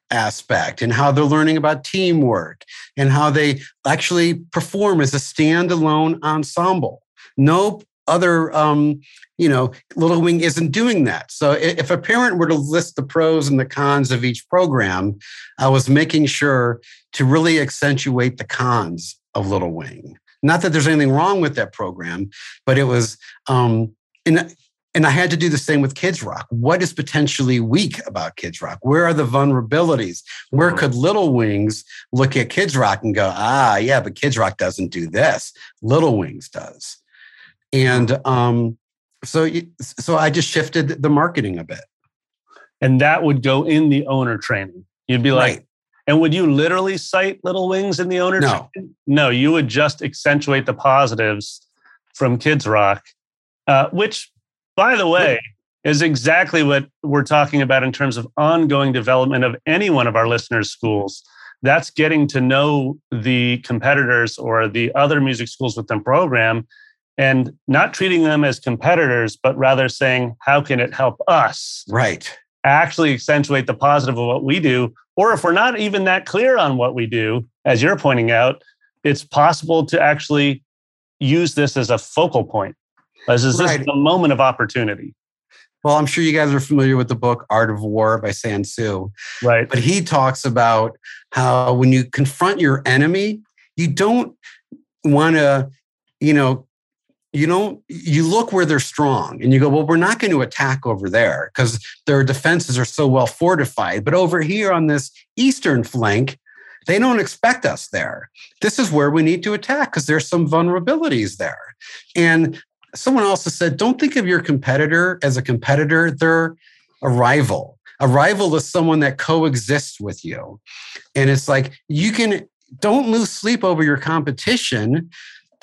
aspect and how they're learning about teamwork and how they actually perform as a standalone ensemble. No other um, you know little wing isn't doing that so if a parent were to list the pros and the cons of each program i was making sure to really accentuate the cons of little wing Not that there's anything wrong with that program, but it was, um, and, and I had to do the same with Kids Rock. What is potentially weak about Kids Rock? Where are the vulnerabilities? Where mm-hmm. could Little Wings look at Kids Rock and go, ah, yeah, but Kids Rock doesn't do this. Little Wings does. And um, so, so I just shifted the marketing a bit. And that would go in the owner training. You'd be like, right. and would you literally cite Little Wings in the owner no. training? No, you would just accentuate the positives from Kids Rock, uh, which, by the way, is exactly what we're talking about in terms of ongoing development of any one of our listeners' schools. That's getting to know the competitors or the other music schools within program and not treating them as competitors, but rather saying, how can it help us? Right. Actually accentuate the positive of what we do. Or if we're not even that clear on what we do, as you're pointing out, it's possible to actually use this as a focal point. As is right. this a moment of opportunity? Well, I'm sure you guys are familiar with the book Art of War by Sun Tzu. Right. But he talks about how when you confront your enemy, you don't want to, you know, you don't you look where they're strong and you go well we're not going to attack over there because their defenses are so well fortified. But over here on this eastern flank they don't expect us there. This is where we need to attack because there's some vulnerabilities there. And someone also said don't think of your competitor as a competitor they're a rival. A rival is someone that coexists with you. And it's like you can don't lose sleep over your competition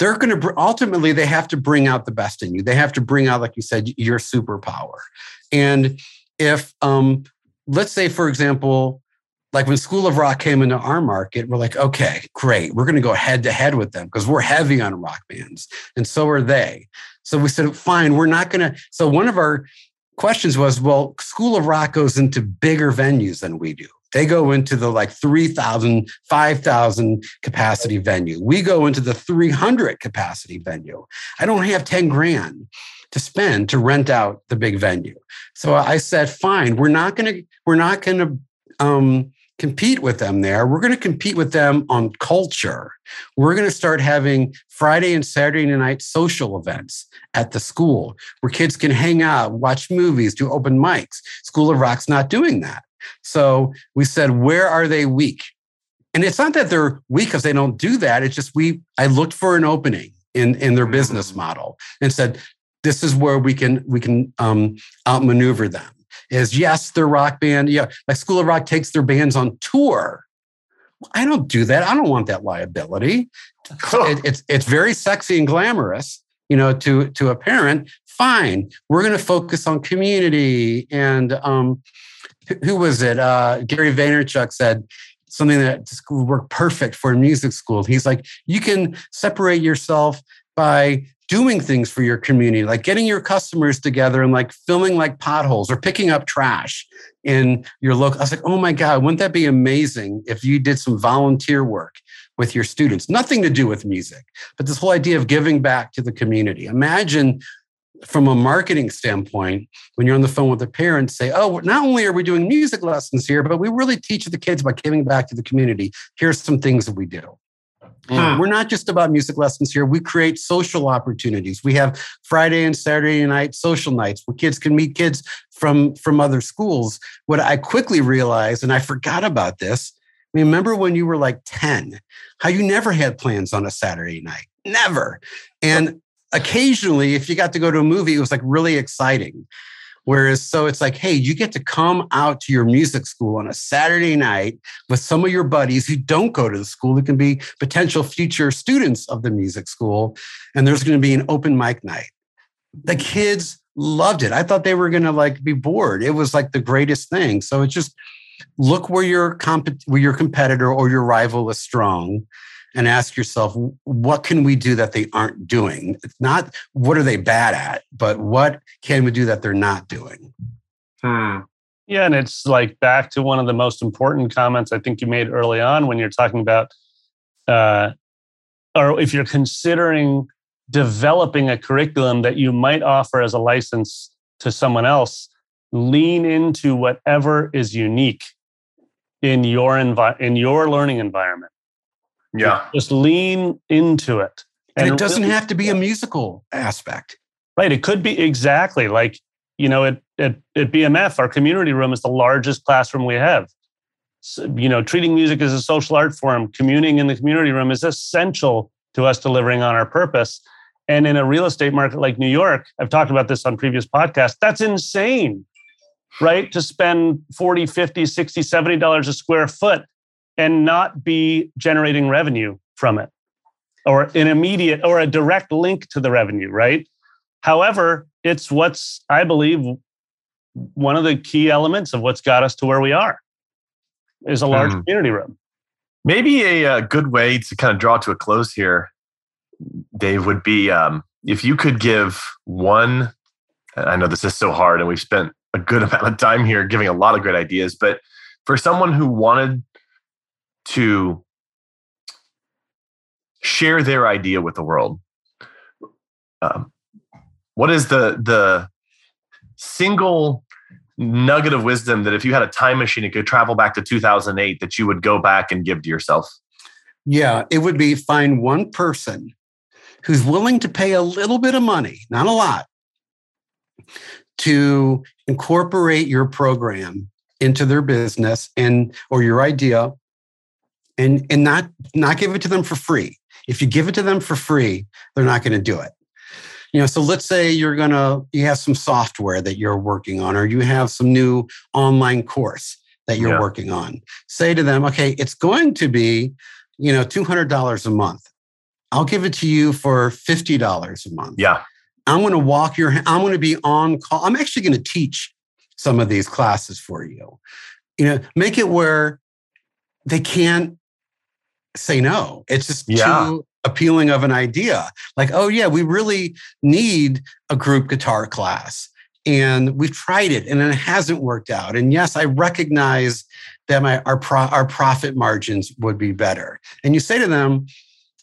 they're going to ultimately they have to bring out the best in you. They have to bring out like you said your superpower. And if um let's say for example like when school of rock came into our market we're like okay great we're going to go head to head with them because we're heavy on rock bands and so are they. So we said fine we're not going to so one of our questions was well school of rock goes into bigger venues than we do they go into the like 3,000, 5,000 capacity venue. We go into the 300 capacity venue. I don't have 10 grand to spend to rent out the big venue. So I said, fine, we're not going to, we're not going to, um, compete with them there. We're going to compete with them on culture. We're going to start having Friday and Saturday night social events at the school where kids can hang out, watch movies, do open mics. School of Rock's not doing that. So we said, where are they weak? And it's not that they're weak because they don't do that. It's just we, I looked for an opening in, in their business mm-hmm. model and said, this is where we can, we can um, outmaneuver them. Is yes, their rock band. Yeah, like School of Rock takes their bands on tour. I don't do that. I don't want that liability. It, it's it's very sexy and glamorous, you know, to to a parent. Fine, we're going to focus on community and um, who was it? Uh, Gary Vaynerchuk said something that would work perfect for music school. He's like, you can separate yourself by doing things for your community, like getting your customers together and like filling like potholes or picking up trash in your local. I was like, oh my God, wouldn't that be amazing if you did some volunteer work with your students? Nothing to do with music, but this whole idea of giving back to the community. Imagine from a marketing standpoint, when you're on the phone with the parents, say, oh, not only are we doing music lessons here, but we really teach the kids about giving back to the community. Here's some things that we do. Hmm. We're not just about music lessons here. We create social opportunities. We have Friday and Saturday night social nights where kids can meet kids from, from other schools. What I quickly realized, and I forgot about this, remember when you were like 10, how you never had plans on a Saturday night? Never. And occasionally, if you got to go to a movie, it was like really exciting. Whereas, so it's like, hey, you get to come out to your music school on a Saturday night with some of your buddies who don't go to the school, who can be potential future students of the music school. And there's going to be an open mic night. The kids loved it. I thought they were going to like be bored. It was like the greatest thing. So it's just look where your comp- where your competitor or your rival is strong and ask yourself, what can we do that they aren't doing? It's not what are they bad at, but what can we do that they're not doing? Hmm. Yeah, and it's like back to one of the most important comments I think you made early on when you're talking about, uh, or if you're considering developing a curriculum that you might offer as a license to someone else, lean into whatever is unique in your envi- in your learning environment. Yeah. Just lean into it And, and it doesn't really, have to be a musical aspect. Right. It could be exactly like, you know, at, at, at BMF, our community room is the largest classroom we have. So, you know, treating music as a social art form, communing in the community room is essential to us delivering on our purpose. And in a real estate market like New York, I've talked about this on previous podcasts, that's insane, right? To spend 40, 50, 60, 70 dollars a square foot and not be generating revenue from it or an immediate or a direct link to the revenue, right? However, it's what's, I believe, one of the key elements of what's got us to where we are is a large mm. community room. Maybe a, a, uh, good way to kind of draw to a close here, Dave, would be um, if you could give one. I know this is so hard, and we've spent a good [laughs] amount of time here giving a lot of great ideas, but for someone who wanted to share their idea with the world, um, what is the the single nugget of wisdom that if you had a time machine and could travel back to 2008 that you would go back and give to yourself? Yeah it would be find one person who's willing to pay a little bit of money not a lot to incorporate your program into their business and or your idea and and not not give it to them for free. If you give it to them for free they're not going to do it. You know so let's say you're going to you have some software that you're working on or you have some new online course that you're yeah. working on. Say to them okay it's going to be you know $200 a month. I'll give it to you for $50 a month. Yeah. I'm going to walk your i'm going to be on call i'm actually going to teach some of these classes for you. You know make it where they can't say no it's just yeah. too appealing of an idea. Like, oh, yeah, we really need a group guitar class. And we've tried it and it hasn't worked out. And yes, I recognize that my our pro, our profit margins would be better. And you say to them,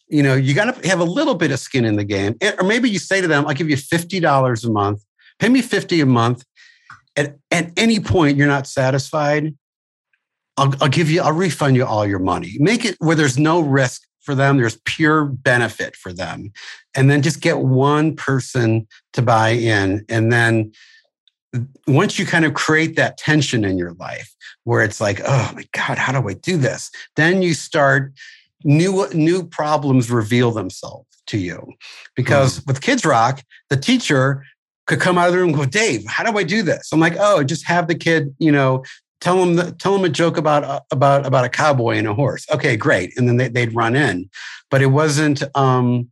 you know, you got to have a little bit of skin in the game. Eh, or maybe you say to them, I'll give you $50 a month, pay me 50 a month. At, at any point you're not satisfied, I'll, I'll give you, I'll refund you all your money. Make it where there's no risk for them, there's pure benefit for them. And then just get one person to buy in. And then once you kind of create that tension in your life where it's like, oh my God, how do I do this? Then you start new new problems reveal themselves to you. Because mm. with Kids Rock, the teacher could come out of the room and go, Dave, how do I do this? I'm like, oh, just have the kid, you know, tell them the, tell them a joke about uh, about about a cowboy and a horse. Okay, great, and then they, would run in, but it wasn't. Um,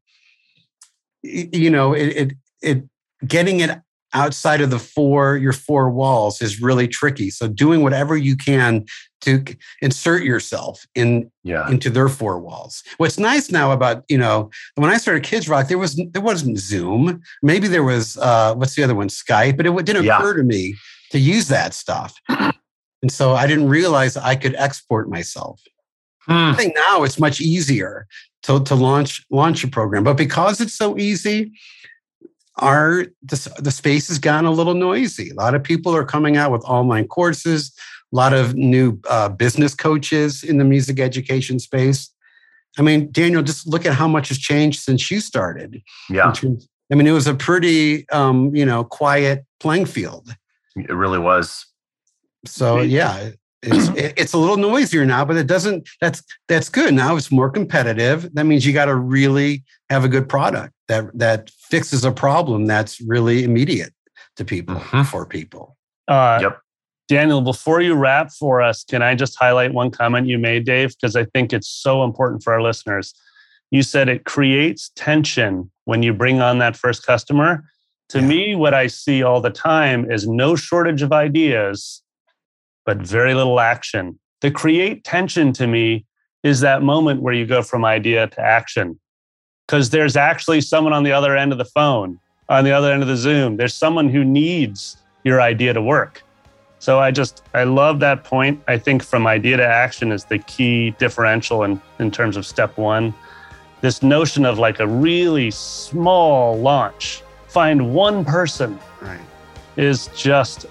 you know, it, it it getting it outside of the four your four walls is really tricky. So doing whatever you can to insert yourself in yeah. into their four walls. What's nice now about you know when I started Kids Rock, there was there wasn't Zoom. Maybe there was uh, what's the other one, Skype, but it didn't yeah. occur to me to use that stuff. And so I didn't realize I could export myself. Hmm. I think now it's much easier to, to launch launch a program. But because it's so easy, our the, the space has gotten a little noisy. A lot of people are coming out with online courses, a lot of new uh, business coaches in the music education space. I mean, Daniel, just look at how much has changed since you started. Yeah. I mean, it was a pretty, um, you know, quiet playing field. It really was. So yeah, it's [clears throat] it's a little noisier now, but it doesn't. That's that's good. Now it's more competitive. That means you got to really have a good product that that fixes a problem that's really immediate to people mm-hmm. for people. Uh, yep. Daniel, before you wrap for us, can I just highlight one comment you made, Dave? Because I think it's so important for our listeners. You said it creates tension when you bring on that first customer. To yeah. me, what I see all the time is no shortage of ideas, but very little action. To create tension to me is that moment where you go from idea to action. Because there's actually someone on the other end of the phone, on the other end of the Zoom. There's someone who needs your idea to work. So I just, I love that point. I think from idea to action is the key differential in, in terms of step one. This notion of like a really small launch, find one person, right. is just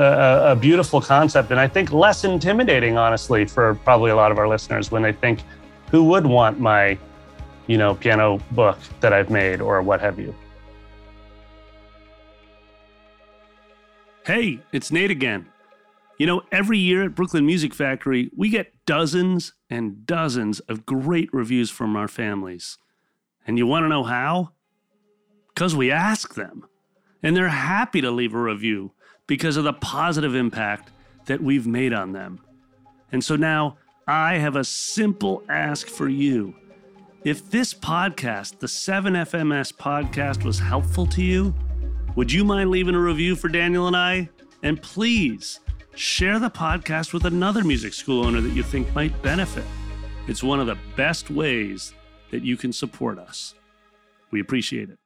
a, a, beautiful concept and I think less intimidating, honestly, for probably a lot of our listeners when they think, who would want my, you know, piano book that I've made or what have you. Hey, it's Nate again. You know, every year at Brooklyn Music Factory, we get dozens and dozens of great reviews from our families. And you want to know how? Because we ask them. And they're happy to leave a review because of the positive impact that we've made on them. And so now I have a simple ask for you. If this podcast, the 7FMS podcast, was helpful to you, would you mind leaving a review for Daniel and I? And please share the podcast with another music school owner that you think might benefit. It's one of the best ways that you can support us. We appreciate it.